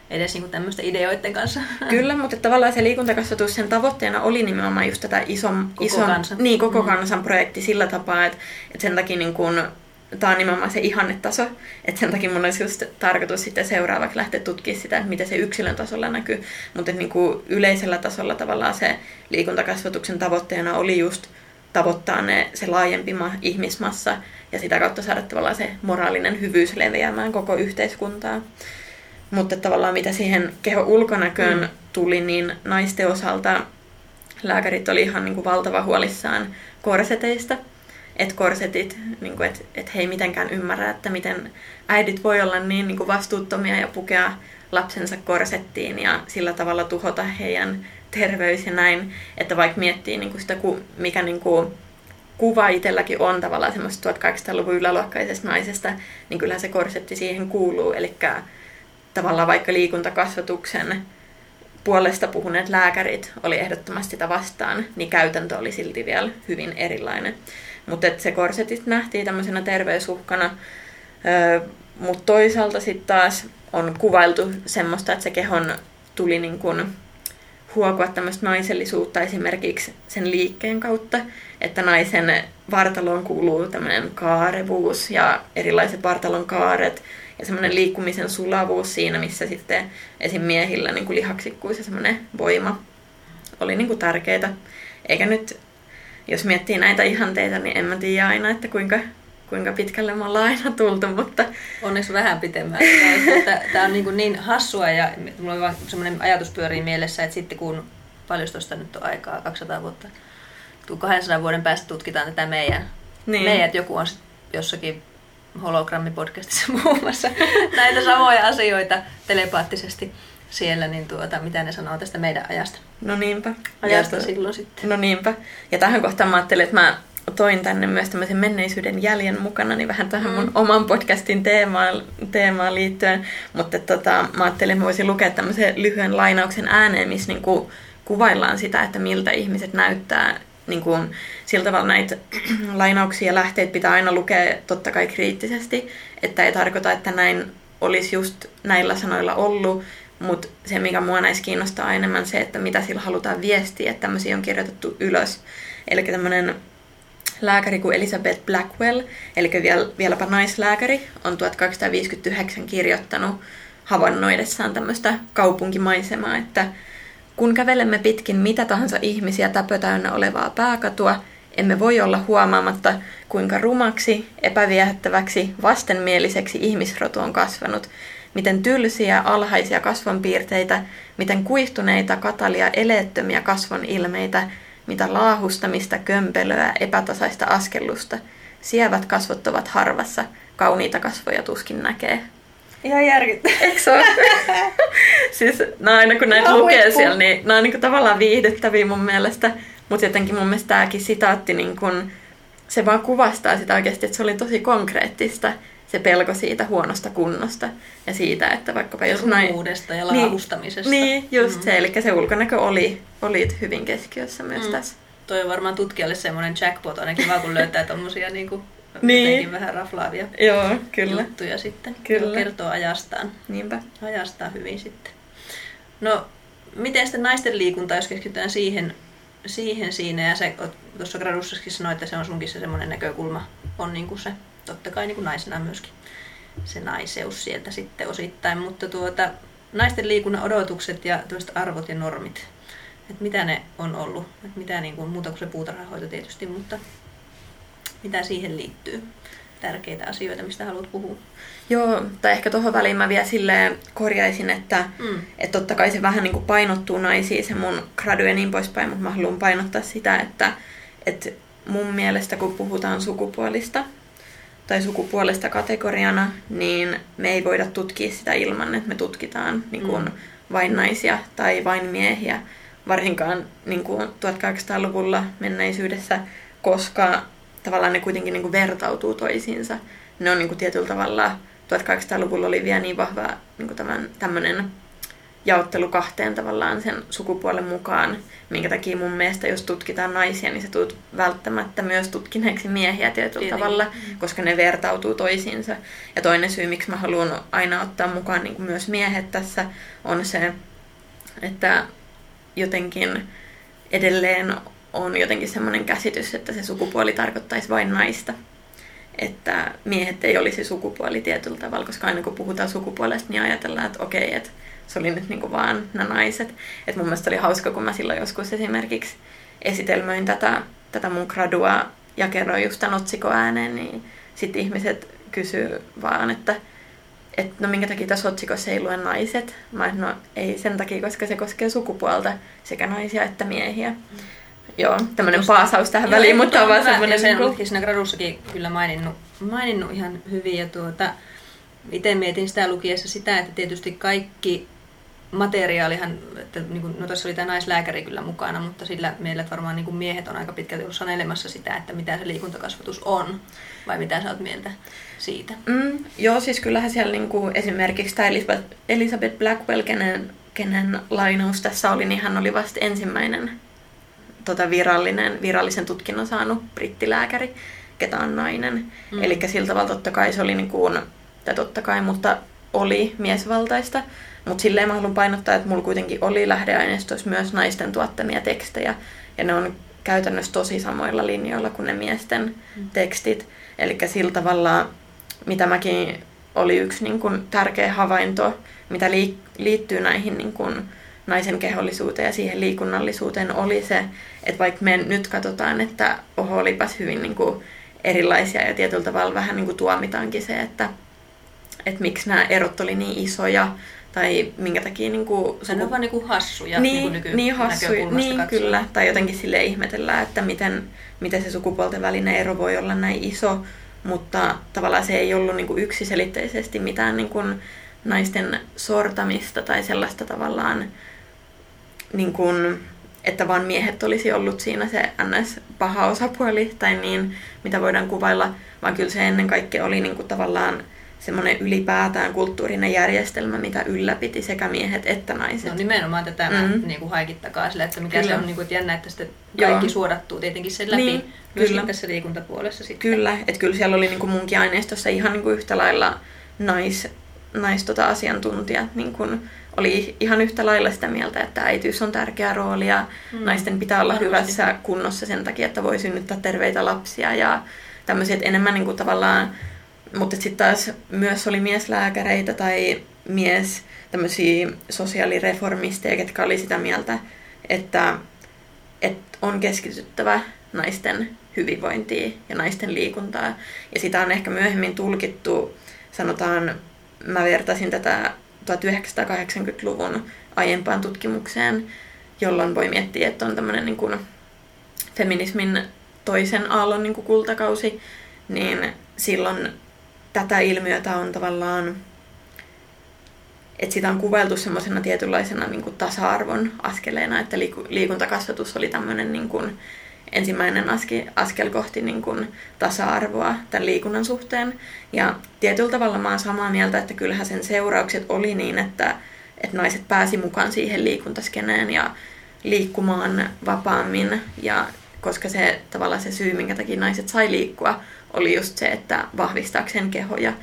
edes niin tämmöisten ideoiden kanssa. Kyllä, mutta tavallaan se liikuntakasvatus, sen tavoitteena oli nimenomaan just tätä ison, koko ison kansan. Niin, koko mm. kansan projekti sillä tapaa, että, että sen takia niin kuin tämä on nimenomaan se ihannetaso, että sen takia mun olisi just tarkoitus sitten seuraavaksi lähteä tutkimaan sitä, että miten se yksilön tasolla näkyy, mutta niin kuin yleisellä tasolla tavallaan se liikuntakasvatuksen tavoitteena oli just tavoittaa ne, se laajempi ma- ihmismassa ja sitä kautta saada tavallaan se moraalinen hyvyys leviämään koko yhteiskuntaa. Mutta tavallaan mitä siihen keho ulkonäköön mm. tuli, niin naisten osalta lääkärit oli ihan niin kuin valtava huolissaan korseteista. Että korsetit, niin että et he ei mitenkään ymmärrä, että miten äidit voi olla niin, niin kuin vastuuttomia ja pukea lapsensa korsettiin ja sillä tavalla tuhota heidän terveys ja näin. Että vaikka miettii niin kuin sitä, mikä niin kuin, kuva itselläkin on tavallaan semmoista 1800-luvun yläluokkaisesta naisesta, niin kyllä se korsetti siihen kuuluu. Eli tavallaan vaikka liikuntakasvatuksen puolesta puhuneet lääkärit oli ehdottomasti sitä vastaan, niin käytäntö oli silti vielä hyvin erilainen. Mutta se korsetit nähtiin tämmöisenä terveysuhkana, mutta toisaalta sitten taas on kuvailtu semmoista, että se kehon tuli niin kun huokua tämmöistä naisellisuutta esimerkiksi sen liikkeen kautta, että naisen vartaloon kuuluu tämmöinen kaarevuus ja erilaiset vartalon kaaret, ja semmoinen liikkumisen sulavuus siinä, missä sitten esim. miehillä niin kuin lihaksikkuus ja semmoinen voima oli niin kuin. Eikä nyt, jos miettii näitä ihanteita, niin en mä tiedä aina, että kuinka, kuinka pitkälle me ollaan aina tultu, mutta... Onneksi vähän pitemmän. Tämä on niin, kuin niin hassua ja mulla on vaan semmoinen ajatus pyörii mielessä, että sitten kun paljon tuosta nyt on aikaa, 200 vuotta, 200 vuoden päästä tutkitaan tätä meidän, niin. meidät, joku on jossakin hologrammipodcastissa muassa näitä samoja asioita telepaattisesti siellä, niin tuota, mitä ne sanoo tästä meidän ajasta. No niinpä. Ajasta ja, silloin sitten. No niinpä. Ja tähän kohtaan mä ajattelin, että mä toin tänne myös tämmöisen menneisyyden jäljen mukana, niin vähän tähän mun mm. oman podcastin teemaan, teemaan liittyen. Mutta tota, mä ajattelin, että mä voisin lukea tämmöisen lyhyen lainauksen ääneen, missä niinku kuvaillaan sitä, että miltä ihmiset näyttää niin kuin, sillä tavalla näitä lainauksia ja lähteitä pitää aina lukea totta kai kriittisesti, että ei tarkoita, että näin olisi just näillä sanoilla ollut, mutta se, mikä mua näissä kiinnostaa enemmän se, että mitä sillä halutaan viestiä, että tämmöisiä on kirjoitettu ylös. Eli tämmöinen lääkäri kuin Elizabeth Blackwell, eli vielä, vieläpä naislääkäri, on 1259 kirjoittanut havainnoidessaan tämmöistä kaupunkimaisemaa, että kun kävelemme pitkin mitä tahansa ihmisiä täpötäynnä olevaa pääkatua, emme voi olla huomaamatta, kuinka rumaksi, epäviehättäväksi, vastenmieliseksi ihmisrotu on kasvanut, miten tylsiä, alhaisia kasvonpiirteitä, miten kuihtuneita, katalia, eleettömiä kasvon ilmeitä, mitä laahustamista, kömpelöä, epätasaista askellusta. Sievät kasvot ovat harvassa, kauniita kasvoja tuskin näkee. Ihan järkyttävää. Eikö se siis no aina kun näitä Ihan lukee huippu. siellä, niin nämä on niin tavallaan viihdyttäviä mun mielestä. Mutta jotenkin mun mielestä tämäkin sitaatti, niin kun, se vaan kuvastaa sitä oikeasti, että se oli tosi konkreettista se pelko siitä huonosta kunnosta ja siitä, että vaikkapa jos näin... Uudesta ja laahustamisesta. Niin, niin just mm. se, eli se ulkonäkö oli, oli hyvin keskiössä myös mm. tässä. Toi on varmaan tutkijalle semmoinen jackpot ainakin vaan kun löytää tommosia niinku niin. vähän raflaavia Joo, kyllä. juttuja sitten. Kyllä. Kertoo ajastaan. Niinpä. Ajastaa hyvin sitten. No, miten sitten naisten liikunta, jos keskitytään siihen, siihen siinä, ja se, tuossa gradussaskin sanoit, että se on sunkin se semmoinen näkökulma, on niin kuin se, totta kai niin kuin naisena myöskin se naiseus sieltä sitten osittain, mutta tuota, naisten liikunnan odotukset ja arvot ja normit, että mitä ne on ollut, että mitä niin kuin, muuta kuin se puutarhahoito tietysti, mutta mitä siihen liittyy? Tärkeitä asioita, mistä haluat puhua. Joo, tai ehkä tuohon väliin mä vielä silleen korjaisin, että mm. et totta kai se vähän niin kuin painottuu naisiin, se mun gradu ja niin poispäin, mutta mä haluan painottaa sitä, että et mun mielestä kun puhutaan sukupuolista tai sukupuolesta kategoriana, niin me ei voida tutkia sitä ilman, että me tutkitaan niin kuin mm. vain naisia tai vain miehiä, varsinkaan niin kuin 1800-luvulla menneisyydessä, koska tavallaan ne kuitenkin niin kuin vertautuu toisiinsa. Ne on niin kuin tietyllä tavalla, 1800-luvulla oli vielä niin vahva niin kuin tämän, tämmöinen jaottelu kahteen tavallaan sen sukupuolen mukaan, minkä takia mun mielestä jos tutkitaan naisia, niin se tulet välttämättä myös tutkineeksi miehiä tietyllä Tietenkin. tavalla, koska ne vertautuu toisiinsa. Ja toinen syy, miksi mä haluan aina ottaa mukaan niin kuin myös miehet tässä, on se, että jotenkin edelleen on jotenkin semmoinen käsitys, että se sukupuoli tarkoittaisi vain naista. että miehet ei olisi sukupuoli tietyllä tavalla, koska aina kun puhutaan sukupuolesta, niin ajatellaan, että okei, että se oli nyt niinku vaan nämä naiset. Et mun mielestä oli hauska, kun mä silloin joskus esimerkiksi esitelmöin tätä, tätä mun gradua ja kerroin just tämän otsikoääneen, niin sitten ihmiset kysyy vaan, että et, no minkä takia tässä otsikossa ei lue naiset. Mä et, no ei sen takia, koska se koskee sukupuolta, sekä naisia että miehiä. Mm. Joo, tämmöinen paasaus tähän Joo, väliin, mutta on vaan semmoinen... Sen Niin olitkin siinä gradussakin kyllä maininnut, maininnut ihan hyvin. Ja tuota, itse mietin sitä lukiessa sitä, että tietysti kaikki materiaalihan, että niin kuin, no tässä oli tämä naislääkäri kyllä mukana, mutta sillä meillä varmaan niin kuin miehet on aika pitkälti ollut sanelemassa sitä, että mitä se liikuntakasvatus on, vai mitä sä oot mieltä siitä? Mm, joo, siis kyllähän siellä niinku esimerkiksi tämä Elizabeth, Blackwell, kenen, kenen lainaus tässä oli, niin hän oli vasta ensimmäinen tota virallinen, virallisen tutkinnon saanut brittilääkäri, ketä on nainen. Mm. Eli sillä tavalla totta kai se oli, niinku, tai totta kai, mutta oli miesvaltaista. Mutta silleen mä haluan painottaa, että mulla kuitenkin oli lähdeaineistossa myös naisten tuottamia tekstejä. Ja ne on käytännössä tosi samoilla linjoilla kuin ne miesten mm. tekstit. Eli sillä tavalla, mitä mäkin oli yksi niin kun, tärkeä havainto, mitä li- liittyy näihin niin kun, naisen kehollisuuteen ja siihen liikunnallisuuteen, oli se, että vaikka me nyt katsotaan, että oho, olipas hyvin niin kun, erilaisia ja tietyllä tavalla vähän niin kuin tuomitaankin se, että, että miksi nämä erot oli niin isoja tai minkä takia... Niin kuin, Se on vaan niin kuin hassuja niin, niin, kuin niin hassuja, niin kyllä. Tai jotenkin sille ihmetellään, että miten, miten se sukupuolten välinen ero voi olla näin iso, mutta tavallaan se ei ollut niin kuin yksiselitteisesti mitään niin kuin naisten sortamista tai sellaista tavallaan, niin kuin, että vaan miehet olisi ollut siinä se ns. paha osapuoli tai niin, mitä voidaan kuvailla, vaan kyllä se ennen kaikkea oli niin kuin tavallaan semmoinen ylipäätään kulttuurinen järjestelmä, mitä ylläpiti sekä miehet että naiset. No nimenomaan tätä mm. Mm. niin kuin haikittakaa sille, että mikä Kyllä. se on niin kuin, että jännä, että sitten Joo. kaikki suodattuu tietenkin sen läpi. Niin, myöskin kyllä. tässä liikuntapuolessa sitten. Kyllä, että kyllä siellä oli niinku munkin aineistossa ihan niinku yhtä lailla nais, nais tota asiantuntijat niinku, oli ihan yhtä lailla sitä mieltä, että äitiys on tärkeä rooli ja Mm. naisten pitää olla Varmasti. hyvässä kunnossa sen takia, että voi synnyttää terveitä lapsia ja tämmöiset enemmän niinku tavallaan, mutta sitten taas myös oli mieslääkäreitä tai mies tämmöisiä sosiaalireformisteja, ketkä oli sitä mieltä, että, että on keskityttävä naisten hyvinvointiin ja naisten liikuntaa. Ja sitä on ehkä myöhemmin tulkittu, sanotaan, mä vertasin tätä 1980-luvun aiempaan tutkimukseen, jolloin voi miettiä, että on tämmöinen niin kuin feminismin toisen aallon niin kuin kultakausi, niin silloin tätä ilmiötä on tavallaan, että sitä on kuvailtu semmoisena tietynlaisena niin kuin tasa-arvon askeleena, että liiku- liikuntakasvatus oli tämmöinen niin kuin ensimmäinen askel, askel kohti niin kuin tasa-arvoa tämän liikunnan suhteen. Ja tietyllä tavalla mä oon samaa mieltä, että kyllähän sen seuraukset oli niin, että, että naiset pääsi mukaan siihen liikuntaskeneen ja liikkumaan vapaammin. Ja koska se tavallaan se syy, minkä takia naiset sai liikkua, oli just se, että vahvistaakseen kehoja.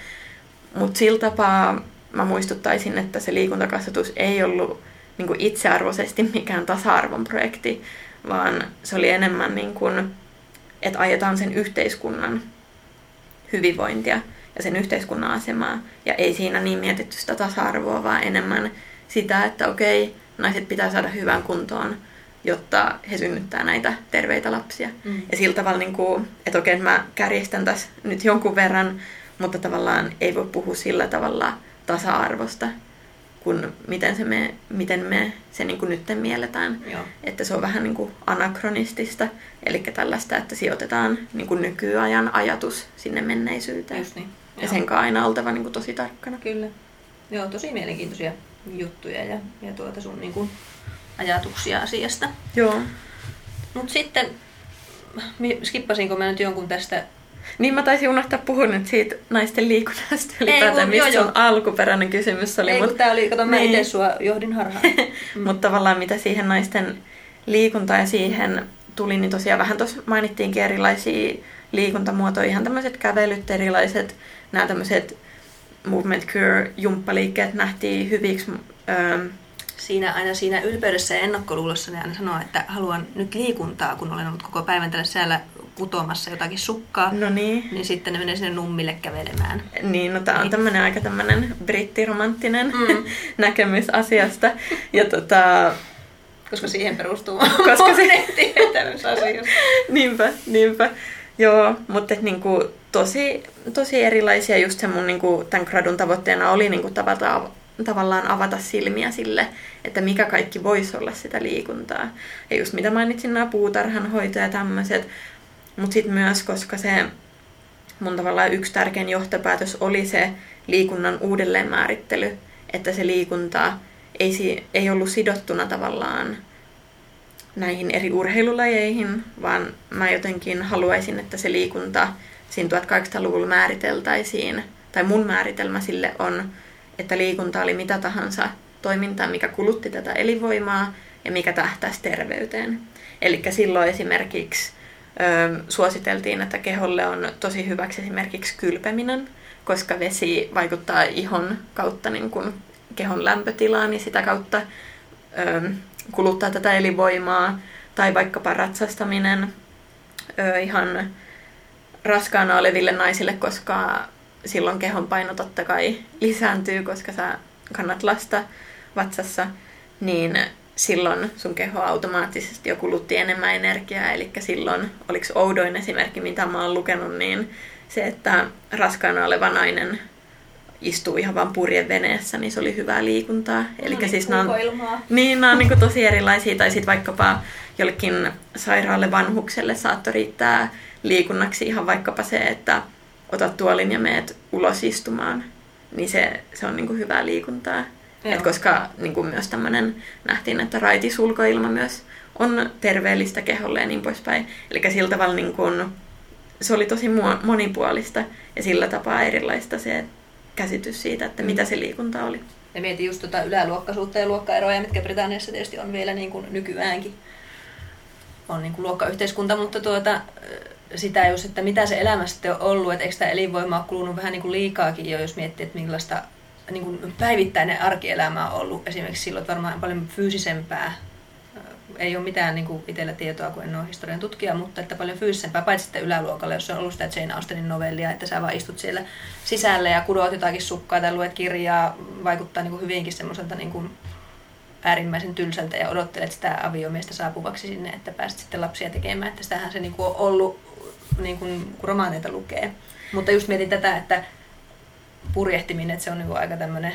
Mutta sillä tapaa mä muistuttaisin, että se liikuntakasvatus ei ollut niin kuin itsearvoisesti mikään tasa-arvon projekti, vaan se oli enemmän niin kuin, että ajetaan sen yhteiskunnan hyvinvointia ja sen yhteiskunnan asemaa. Ja ei siinä niin mietitty sitä tasa-arvoa, vaan enemmän sitä, että okei, naiset pitää saada hyvään kuntoon, jotta he synnyttää näitä terveitä lapsia. Mm. Ja sillä tavalla, niin kuin, että okei, mä kärjistän tässä nyt jonkun verran, mutta tavallaan ei voi puhua sillä tavalla tasa-arvosta, kun miten, se me, miten me se niin kuin nyt mielletään. Joo. Että se on vähän niin kuin anakronistista, eli tällaista, että sijoitetaan niin kuin nykyajan ajatus sinne menneisyyteen. Just niin. Ja Joo. sen kanssa aina oltava niin kuin tosi tarkkana. Kyllä. Joo, tosi mielenkiintoisia juttuja ja, ja tuota sun niin kuin, ajatuksia asiasta. Joo. Mutta sitten, skippasinko mä nyt jonkun tästä? Niin mä taisin unohtaa puhua nyt siitä naisten liikunnasta ylipäätään, mistä joo. sun alkuperäinen kysymys oli. Ei, mut- tää oli, kato mä Niin. itse sua johdin harhaan. Mm. Mutta tavallaan mitä siihen naisten liikuntaan ja siihen tuli, niin tosiaan vähän tuossa mainittiinkin erilaisia liikuntamuotoja, ihan tämmöiset kävelyt, erilaiset, nämä tämmöiset movement cure jumppaliikkeet nähtiin hyviksi ö, Siinä aina siinä ylpeydessä ja ennakkoluulossa ne aina sanoo, että haluan nyt liikuntaa, kun olen ollut koko päivän tällä säällä kutomassa jotakin sukkaa. No niin. Niin sitten ne menee sinne nummille kävelemään. Niin, no tämä on tämmöinen aika tämmöinen brittiromanttinen mm. näkemys asiasta. Ja tota, koska siihen perustuu koska se... tietämysasioista. niinpä, niinpä. Joo, mutta niinku, tosi, tosi erilaisia. Just se mun niinku, tämän gradun tavoitteena oli niinku, tavata, tavallaan avata silmiä sille, että mikä kaikki voisi olla sitä liikuntaa. Ja just mitä mainitsin, nämä puutarhanhoito ja tämmöiset. Mutta sitten myös, koska se mun tavallaan yksi tärkein johtopäätös oli se liikunnan uudelleenmäärittely, että se liikunta ei, ei ollut sidottuna tavallaan näihin eri urheilulajeihin, vaan mä jotenkin haluaisin, että se liikunta siinä 1800-luvulla määriteltäisiin, tai mun määritelmä sille on, että liikunta oli mitä tahansa toimintaa, mikä kulutti tätä elinvoimaa ja mikä tähtäisi terveyteen. Eli silloin esimerkiksi ö, suositeltiin, että keholle on tosi hyväksi esimerkiksi kylpeminen, koska vesi vaikuttaa ihon kautta niin kuin kehon lämpötilaan, niin sitä kautta ö, kuluttaa tätä elinvoimaa. Tai vaikkapa ratsastaminen ö, ihan raskaana oleville naisille, koska silloin kehon paino totta kai lisääntyy, koska sä kannat lasta vatsassa, niin silloin sun keho automaattisesti jo kulutti enemmän energiaa. Eli silloin, oliko oudoin esimerkki, mitä mä oon lukenut, niin se, että raskaana oleva nainen istuu ihan vaan purjen veneessä, niin se oli hyvää liikuntaa. Eli no niin, siis nämä on, niin, nämä on niin tosi erilaisia. Tai sitten vaikkapa jollekin sairaalle vanhukselle saattoi riittää liikunnaksi ihan vaikkapa se, että otat tuolin ja meet ulos istumaan. Niin se, se on niin kuin hyvää liikuntaa. Et koska niin kuin myös tämmöinen nähtiin, että raitisulkoilma myös on terveellistä keholle ja niin poispäin. Eli sillä tavalla niin kuin, se oli tosi monipuolista ja sillä tapaa erilaista se käsitys siitä, että mitä se liikunta oli. Ja mietin just tuota yläluokkaisuutta ja luokkaeroja, mitkä Britanniassa tietysti on vielä niin kuin nykyäänkin. On niin kuin luokkayhteiskunta, mutta tuota, sitä just, että mitä se elämä sitten on ollut, että eikö sitä elinvoimaa kulunut vähän niin kuin liikaakin jo, jos miettii, että millaista niin kuin päivittäinen arkielämä on ollut esimerkiksi silloin, että varmaan paljon fyysisempää. Ei ole mitään niin kuin itsellä tietoa, kun en ole historian tutkija, mutta että paljon fyysisempää, paitsi sitten yläluokalla, jos on ollut sitä Jane Austenin novellia, että sä vaan istut siellä sisällä ja kudot jotakin sukkaa tai luet kirjaa, vaikuttaa niin kuin hyvinkin semmoiselta niin kuin äärimmäisen tylsältä ja odottelet sitä aviomiestä saapuvaksi sinne, että pääset sitten lapsia tekemään. Että sitähän se niin kuin on ollut, niin kuin, kun romaaneita lukee. Mutta just mietin tätä, että purjehtiminen, että se on niin aika tämmöinen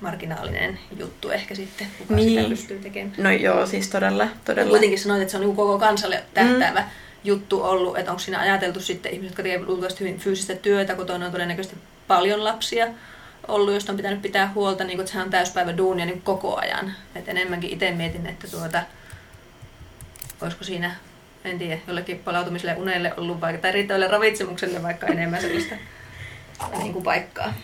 marginaalinen juttu ehkä sitten, kuka niin. sitä pystyy tekemään. No joo, siis todella. todella. Kuitenkin sanoit, että se on niin koko kansalle tähtäävä mm. juttu ollut, että onko siinä ajateltu sitten ihmiset, jotka tekevät luultavasti hyvin fyysistä työtä, kotona on todennäköisesti paljon lapsia ollut, josta on pitänyt pitää huolta, niin kuin, että sehän on täyspäivä duunia niin koko ajan. Et enemmänkin itse mietin, että tuota, olisiko siinä, en tiedä, jollekin palautumiselle unelle ollut vaikka, tai riittävälle ravitsemukselle vaikka enemmän sellaista niin kuin paikkaa.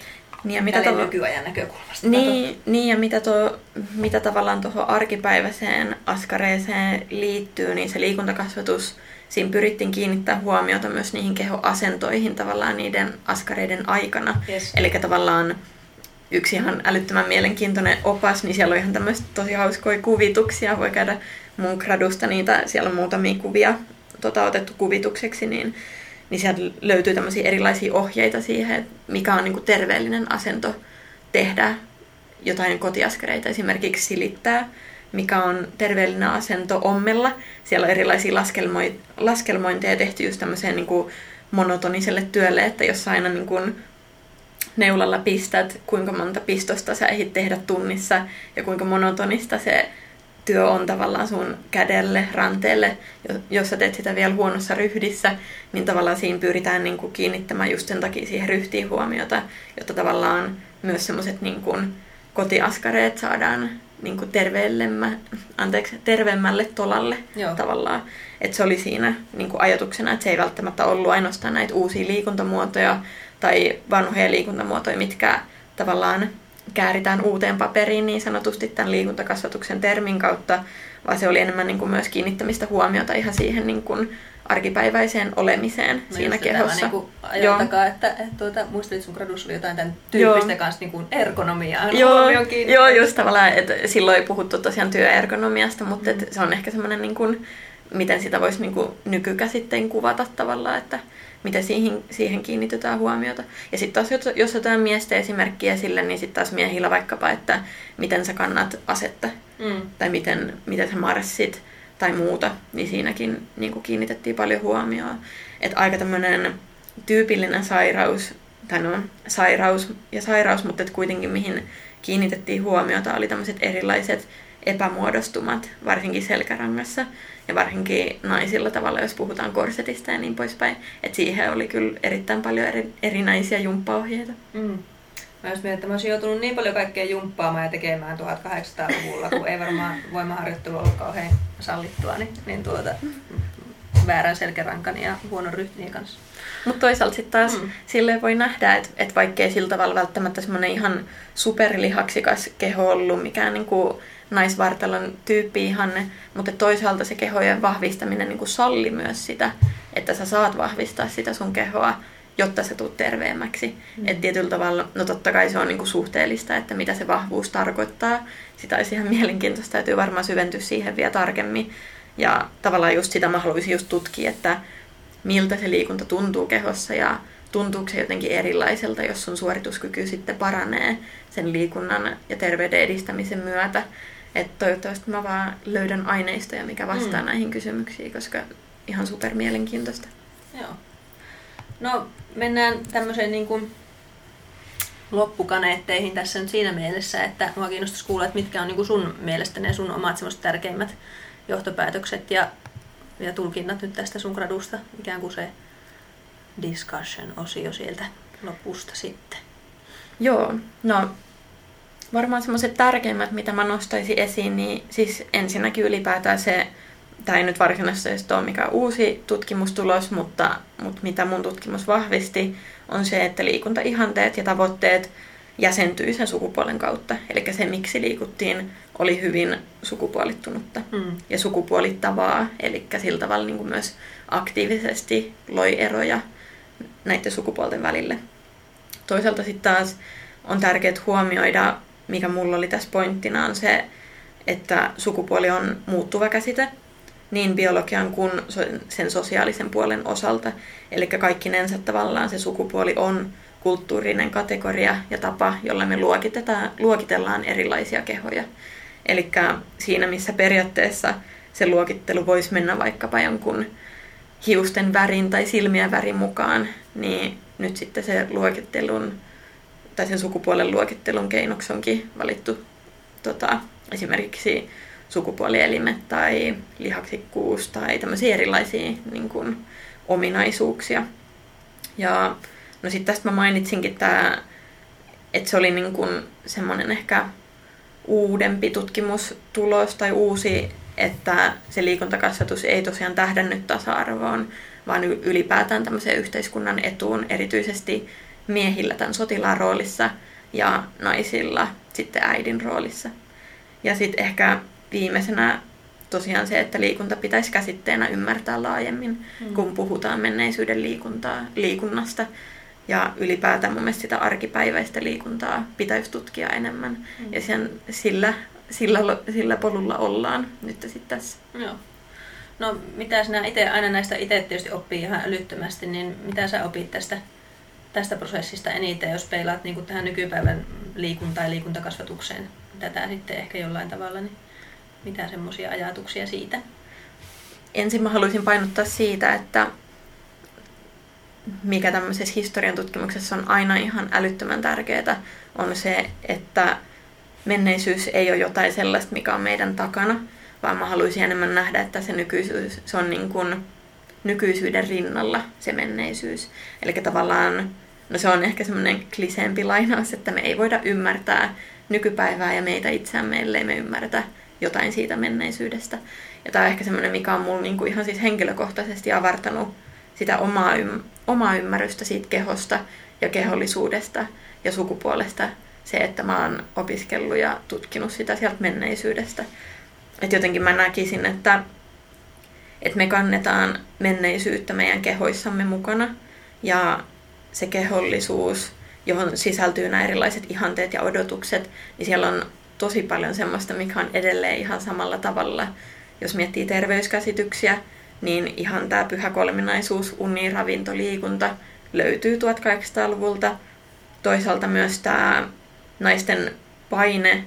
Niin ja mitä tuo, nykyajan näkökulmasta. Niin, niin ja mitä, tuo, mitä tavallaan tuohon arkipäiväiseen askareeseen liittyy, niin se liikuntakasvatus, siinä pyrittiin kiinnittää huomiota myös niihin kehoasentoihin tavallaan niiden askareiden aikana. Yes. Eli tavallaan yksi ihan älyttömän mielenkiintoinen opas, niin siellä on ihan tämmöistä tosi hauskoja kuvituksia. Voi käydä mun gradusta niitä, siellä on muutamia kuvia tota, otettu kuvitukseksi, niin niin sieltä löytyy tämmöisiä erilaisia ohjeita siihen, että mikä on niin kuin terveellinen asento tehdä jotain kotiaskareita, esimerkiksi silittää, mikä on terveellinen asento ommella. Siellä on erilaisia laskelmointeja tehty just tämmöiseen kuin monotoniselle työlle, että jos aina niin kuin neulalla pistät, kuinka monta pistosta sä ehdit tehdä tunnissa ja kuinka monotonista se työ on tavallaan sun kädelle, ranteelle, jos sä teet sitä vielä huonossa ryhdissä, niin tavallaan siinä pyritään niin kuin kiinnittämään just sen takia siihen ryhtiin huomiota, jotta tavallaan myös semmoiset niin kuin kotiaskareet saadaan niin kuin anteeksi, terveemmälle tolalle Joo. tavallaan. Että se oli siinä niin kuin ajatuksena, että se ei välttämättä ollut ainoastaan näitä uusia liikuntamuotoja tai vanhoja liikuntamuotoja, mitkä tavallaan kääritään uuteen paperiin niin sanotusti tämän liikuntakasvatuksen termin kautta, vaan se oli enemmän niin kuin myös kiinnittämistä huomiota ihan siihen niin kuin arkipäiväiseen olemiseen No siinä kehossa. Tämä niinku Joo. ajan takaa, että, että tuota, muistelit sun gradussa oli jotain tämän tyyppistä Joo. kanssa niin kuin ergonomiaa. Joo, joo, just tavallaan, että silloin ei puhuttu tosiaan työergonomiasta, mutta mm. se on ehkä semmoinen, niin kuin, miten sitä voisi niin kuin nykykäsittein kuvata tavallaan, että miten siihen, siihen kiinnitetään huomiota. Ja sitten taas, jos- otetaan miesten esimerkkiä sille, niin sitten taas miehillä vaikkapa, että miten sä kannat asetta Mm. tai miten, miten sä marssit tai muuta, niin siinäkin niin kuin kiinnitettiin paljon huomioon. Että aika tämmöinen tyypillinen sairaus, tai no sairaus ja sairaus, mutta et kuitenkin mihin kiinnitettiin huomiota oli tämmöiset erilaiset epämuodostumat, varsinkin selkärangassa ja varsinkin naisilla tavalla, jos puhutaan korsetista ja niin poispäin. Että siihen oli kyllä erittäin paljon eri, erinäisiä jumppaohjeita. Mm. Mä just mietin, että mä olisin joutunut niin paljon kaikkea jumppaamaan ja tekemään 1800-luvulla, kun ei varmaan voimaharjoittelu ollut kauhean sallittua, niin, niin tuota, väärän selkärankan ja huonon ryhtini kanssa. Mutta toisaalta sitten taas Mm. mm. silleen voi nähdä, että et vaikkei sillä tavalla välttämättä semmoinen ihan superlihaksikas keho ollut mikään niinku naisvartalon tyyppi ihanne, mutta toisaalta se kehojen vahvistaminen niinku salli myös sitä, että sä saat vahvistaa sitä sun kehoa, jotta sä tuut terveemmäksi. Mm. Et tietyllä tavalla, no totta kai se on niinku suhteellista, että mitä se vahvuus tarkoittaa. Sitä olisi ihan mielenkiintoista, täytyy varmaan syventyä siihen vielä tarkemmin. Ja tavallaan just sitä mä haluaisin just tutkia, että miltä se liikunta tuntuu kehossa ja tuntuuko se jotenkin erilaiselta, jos sun suorituskyky sitten paranee sen liikunnan ja terveyden edistämisen myötä. Että toivottavasti mä vaan löydän aineistoja, mikä vastaa Mm. mm. näihin kysymyksiin, koska ihan super mielenkiintoista. Joo. No, mennään tämmöiseen niin kuin loppukaneetteihin tässä nyt siinä mielessä, että mua kiinnostaisi kuulla, että mitkä on niin kuin sun mielestä ne sun omat semmoiset tärkeimmät johtopäätökset ja, ja tulkinnat nyt tästä sun gradusta, ikään kuin se discussion-osio sieltä lopusta sitten. Joo, no varmaan semmoiset tärkeimmät, mitä mä nostaisin esiin, niin siis ensinnäkin ylipäätään se, tämä ei nyt varsinaisesti ole mikään uusi tutkimustulos, mutta, mutta mitä mun tutkimus vahvisti, on se, että liikuntaihanteet ja tavoitteet jäsentyy sen sukupuolen kautta. Eli se, miksi liikuttiin, oli hyvin sukupuolittunutta Mm. ja sukupuolittavaa, eli sillä tavalla niin kuin myös aktiivisesti loi eroja näiden sukupuolten välille. Toisaalta sitten taas on tärkeää huomioida, mikä mulla oli tässä pointtina, on se, että sukupuoli on muuttuva käsite niin biologian kuin sen sosiaalisen puolen osalta. Eli kaikkinensa tavallaan se sukupuoli on kulttuurinen kategoria ja tapa, jolla me luokitellaan erilaisia kehoja. Eli siinä, missä periaatteessa se luokittelu voisi mennä vaikkapa jonkun hiusten värin tai silmien värin mukaan, niin nyt sitten se luokittelun tai sen sukupuolen luokittelun keinoksi onkin valittu tota, esimerkiksi sukupuolielimet tai lihaksikkuus tai tämmöisiä erilaisia niin kuin, ominaisuuksia. Ja no sitten tästä mä mainitsinkin tämä, että se oli niin kuin semmoinen ehkä uudempi tutkimustulos tai uusi, että se liikuntakasvatus ei tosiaan tähdännyt tasa-arvoon, vaan ylipäätään tämmöiseen yhteiskunnan etuun, erityisesti miehillä tämän sotilaan roolissa ja naisilla sitten äidin roolissa. Ja sitten ehkä viimeisenä tosiaan se, että liikunta pitäisi käsitteenä ymmärtää laajemmin, Mm. kun puhutaan menneisyyden liikuntaa, liikunnasta. Ja ylipäätään mun mielestä sitä arkipäiväistä liikuntaa pitäisi tutkia enemmän. Mm. Ja sen, sillä, sillä, sillä polulla ollaan nyt sitten tässä. Joo. No, mitä sinä itse, aina näistä itse tietysti oppii ihan älyttömästi, niin mitä sä opit tästä, tästä prosessista eniten, jos peilaat niin tähän nykypäivän liikuntaan ja liikuntakasvatukseen tätä sitten ehkä jollain tavalla, niin mitä semmoisia ajatuksia siitä? Ensin mä haluaisin painottaa siitä, että mikä tämmöisessä historian tutkimuksessa on aina ihan älyttömän tärkeää, on se, että menneisyys ei ole jotain sellaista, mikä on meidän takana, vaan mä haluaisin enemmän nähdä, että se nykyisyys se on niin kuin nykyisyyden rinnalla se menneisyys. Eli tavallaan, no se on ehkä semmoinen kliseempi lainaus, että me ei voida ymmärtää nykypäivää ja meitä itseämme, ellei me ymmärretä jotain siitä menneisyydestä. Ja tämä on ehkä semmoinen, mikä on mulla niinku ihan siis henkilökohtaisesti avartanut sitä omaa, ym- omaa ymmärrystä siitä kehosta ja kehollisuudesta ja sukupuolesta. Se, että mä oon opiskellut ja tutkinut sitä sieltä menneisyydestä. että jotenkin mä näkisin, että, että me kannetaan menneisyyttä meidän kehoissamme mukana ja se kehollisuus, johon sisältyy nämä erilaiset ihanteet ja odotukset, niin siellä on tosi paljon semmoista, mikä on edelleen ihan samalla tavalla. Jos miettii terveyskäsityksiä, niin ihan tämä pyhä kolminaisuus, uni, ravinto, liikunta löytyy 1800-luvulta. Toisaalta myös tämä naisten paine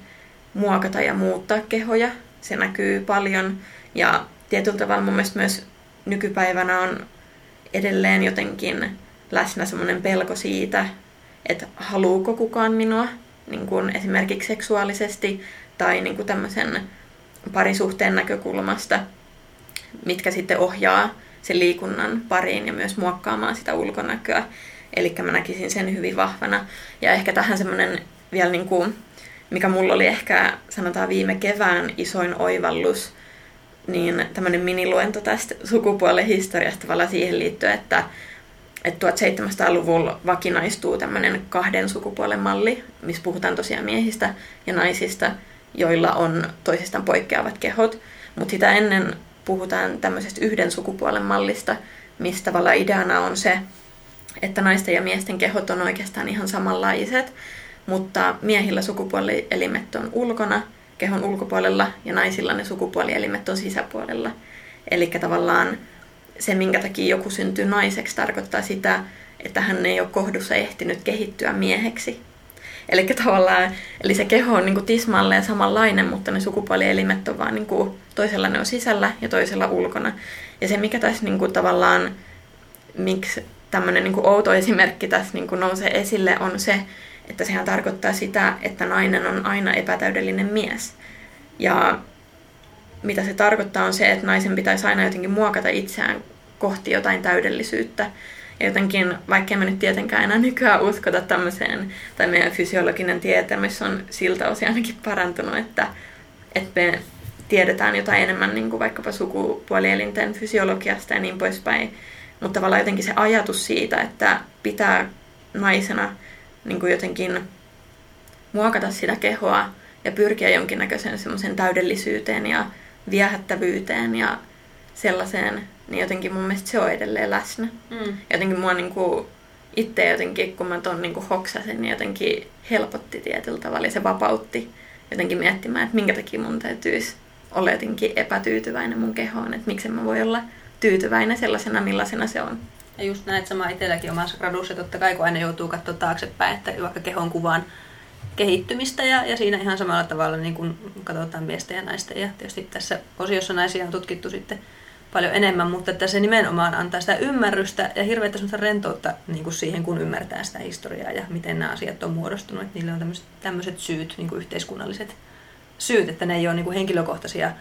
muokata ja muuttaa kehoja, se näkyy paljon. Ja tietyllä tavalla mun mielestä myös nykypäivänä on edelleen jotenkin läsnä semmoinen pelko siitä, että haluuko kukaan minua niin kuin esimerkiksi seksuaalisesti tai niin kuin tämmöisen parisuhteen näkökulmasta, mitkä sitten ohjaa sen liikunnan pariin ja myös muokkaamaan sitä ulkonäköä. Eli mä näkisin sen hyvin vahvana. Ja ehkä tähän semmoinen vielä, niin kuin, mikä mulla oli ehkä sanotaan viime kevään isoin oivallus, niin tämmöinen miniluento tästä sukupuolen historiasta tavallaan siihen liittyen, että että 1700-luvulla vakinaistuu tämmöinen kahden sukupuolen malli, missä puhutaan tosiaan miehistä ja naisista, joilla on toisistaan poikkeavat kehot. Mutta sitä ennen puhutaan tämmöisestä yhden sukupuolen mallista, mistä tavallaan ideana on se, että naisten ja miesten kehot on oikeastaan ihan samanlaiset, mutta miehillä sukupuolielimet on ulkona, kehon ulkopuolella, ja naisilla ne sukupuolielimet on sisäpuolella. Eli tavallaan se, minkä takia joku syntyy naiseksi, tarkoittaa sitä, että hän ei ole kohdussa ehtinyt kehittyä mieheksi. Eli tavallaan, eli se keho on niin tismalleen samanlainen, mutta ne sukupuolielimet on vaan niin kuin, toisella ne on sisällä ja toisella ulkona. Ja se, mikä tässä niin kuin, tavallaan, miksi tämmöinen niin outo esimerkki tässä niin kuin, nousee esille, on se, että sehän tarkoittaa sitä, että nainen on aina epätäydellinen mies. Ja mitä se tarkoittaa on se, että naisen pitäisi aina jotenkin muokata itseään kohti jotain täydellisyyttä. Ja jotenkin, vaikka me nyt tietenkään enää nykyään uskota tämmöiseen, tai meidän fysiologinen tietämys on siltä osin ainakin parantunut, että, että me tiedetään jotain enemmän niin kuin vaikkapa sukupuolielinten fysiologiasta ja niin poispäin. Mutta tavallaan jotenkin se ajatus siitä, että pitää naisena niin kuin jotenkin muokata sitä kehoa ja pyrkiä jonkinnäköiseen semmoisen täydellisyyteen ja viehättävyyteen ja sellaiseen, niin jotenkin mun mielestä se on edelleen läsnä. Mm. Jotenkin mua niinku itse jotenkin, kun mä ton niinku hoksasin, niin jotenkin helpotti tietyllä tavalla ja se vapautti jotenkin miettimään, että minkä takia mun täytyisi olla jotenkin epätyytyväinen mun kehoon, että miksi mä voi olla tyytyväinen sellaisena, millaisena se on. Ja just näet sama itselläkin omassa gradussa, totta kai kun aina joutuu katsoa taaksepäin, että vaikka kehon kuvaan kehittymistä ja, ja siinä ihan samalla tavalla niin kuin katsotaan miesten ja naisten ja tietysti tässä osiossa naisia on tutkittu sitten paljon enemmän, mutta että se nimenomaan antaa sitä ymmärrystä ja hirveätä semmoista rentoutta niin kuin siihen, kun ymmärtää sitä historiaa ja miten nämä asiat on muodostunut. Että niillä on tämmöiset, tämmöiset syyt, niin kuin yhteiskunnalliset syyt, että ne ei ole niin kuin henkilökohtaisia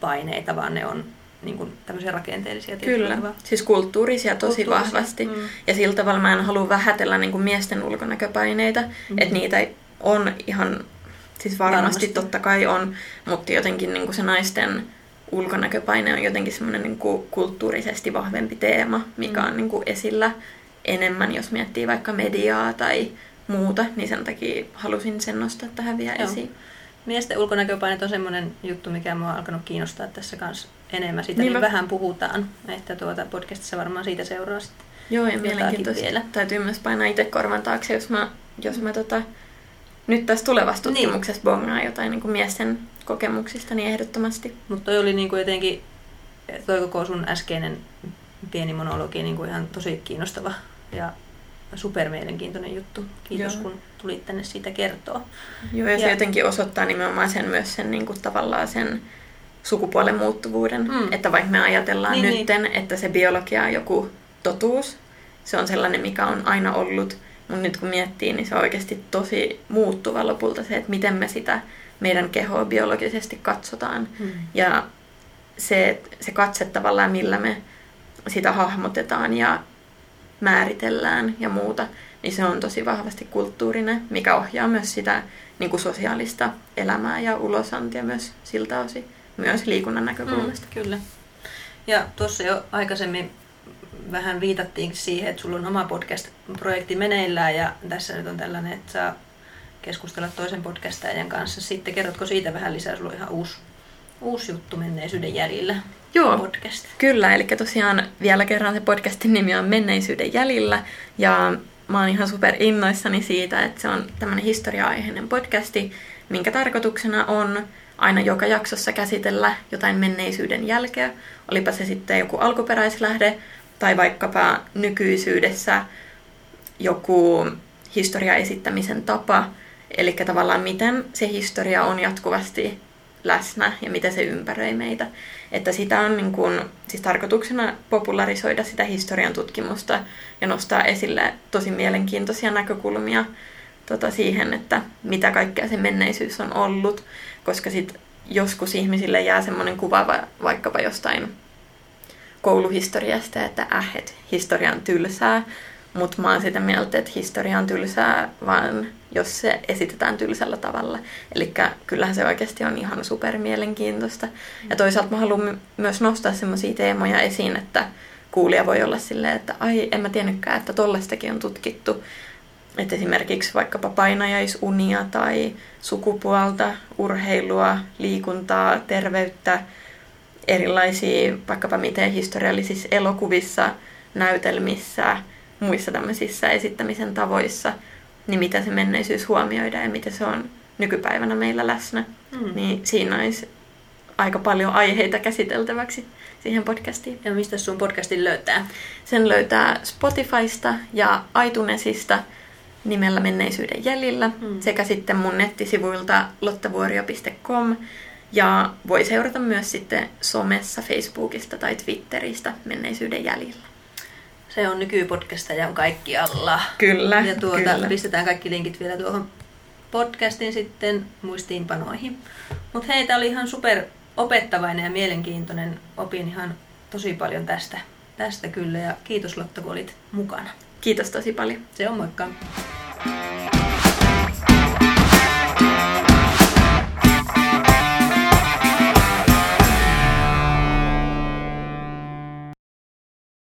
paineita, vaan ne on niin kuin tämmöisiä rakenteellisia. Kyllä, siis kulttuurisia tosi kulttuurisia. vahvasti. Mm. Ja sillä tavalla mä en halua vähätellä niin kuin miesten ulkonäköpaineita, mm. että niitä on ihan, siis varmasti, varmasti. totta kai on, mutta jotenkin niin kuin se naisten ulkonäköpaine on jotenkin semmoinen niin kuin kulttuurisesti vahvempi teema, mikä mm. on niin kuin esillä enemmän, jos miettii vaikka mediaa tai muuta, niin sen takia halusin sen nostaa tähän vielä Joo. esiin. Miesten ulkonäköpainet on semmoinen juttu, mikä mua on alkanut kiinnostaa tässä kanssa enemmän. Siitä niin, niin mä... vähän puhutaan, että tuota podcastissa varmaan siitä seuraa sitten Joo, ja mielenkiintoista. Vielä. Täytyy myös painaa itse korvan taakse, jos mä, jos mä tota, nyt tässä tulevassa niin. tutkimuksessa niin. bongaa jotain niin kuin miesten kokemuksista, niin ehdottomasti. Mutta toi oli niin kuin jotenkin, toi koko sun äskeinen pieni monologi niin kuin ihan tosi kiinnostava ja supermielenkiintoinen juttu. Kiitos, Joo. kun tulit tänne siitä kertoa. Joo, ja, ja se jotenkin osoittaa nimenomaan sen myös sen niin kuin tavallaan sen sukupuolen muuttuvuuden. Mm. Että vaikka me ajatellaan niin, nytten, niin. että se biologia on joku totuus, se on sellainen, mikä on aina ollut, mutta nyt kun miettii, niin se on oikeasti tosi muuttuva lopulta se, että miten me sitä meidän kehoa biologisesti katsotaan. Hmm. Ja se, se katse tavallaan, millä me sitä hahmotetaan ja määritellään ja muuta, niin se on tosi vahvasti kulttuurinen, mikä ohjaa myös sitä niin kuin sosiaalista elämää ja ulosantia myös siltä osin, myös liikunnan näkökulmasta. Mm, kyllä. Ja tuossa jo aikaisemmin vähän viitattiin siihen, että sulla on oma podcast-projekti meneillään ja tässä nyt on tällainen, että saa keskustella toisen podcastajan kanssa. Sitten kerrotko siitä vähän lisää, sulla on ihan uusi, uusi juttu menneisyyden jäljillä. Joo. Podcast. Kyllä, eli tosiaan vielä kerran se podcastin nimi on Menneisyyden jäljillä. Ja mä oon ihan super innoissani siitä, että se on tämmöinen historia-aiheinen podcasti, minkä tarkoituksena on aina joka jaksossa käsitellä jotain menneisyyden jälkeä. Olipa se sitten joku alkuperäislähde tai vaikkapa nykyisyydessä joku historiaesittämisen tapa. Eli tavallaan miten se historia on jatkuvasti läsnä ja miten se ympäröi meitä. Että sitä on niin kuin, siis tarkoituksena popularisoida sitä historian tutkimusta ja nostaa esille tosi mielenkiintoisia näkökulmia tota, siihen, että mitä kaikkea se menneisyys on ollut, koska sit joskus ihmisille jää semmoinen kuva va- vaikkapa jostain kouluhistoriasta, että äh, et historia on tylsää, mutta mä oon sitä mieltä, että historia on tylsää, vaan jos se esitetään tylsällä tavalla. Eli kyllähän se oikeasti on ihan super mielenkiintoista. Ja toisaalta mä haluan myös nostaa semmoisia teemoja esiin, että kuulija voi olla silleen, että ai, en mä tiennytkään, että tollestakin on tutkittu. Että esimerkiksi vaikkapa painajaisunia tai sukupuolta, urheilua, liikuntaa, terveyttä, erilaisia vaikkapa miten historiallisissa elokuvissa, näytelmissä, muissa tämmöisissä esittämisen tavoissa, niin mitä se menneisyys huomioidaan ja miten se on nykypäivänä meillä läsnä. Mm. Niin siinä olisi aika paljon aiheita käsiteltäväksi siihen podcastiin. Ja mistä sun podcastin löytää? Sen löytää Spotifysta ja iTunesista nimellä Menneisyyden jäljillä mm. sekä sitten mun nettisivuilta lottavuorio.com ja voi seurata myös sitten somessa, Facebookista tai Twitteristä Menneisyyden jäljillä. Se on nykypodcasta ja on kaikkialla. Kyllä, Ja tuota, kyllä. pistetään kaikki linkit vielä tuohon podcastin sitten muistiinpanoihin. Mutta hei, tämä oli ihan super opettavainen ja mielenkiintoinen. Opin ihan tosi paljon tästä, tästä kyllä ja kiitos Lotta, kun olit mukana. Kiitos tosi paljon. Se on moikka!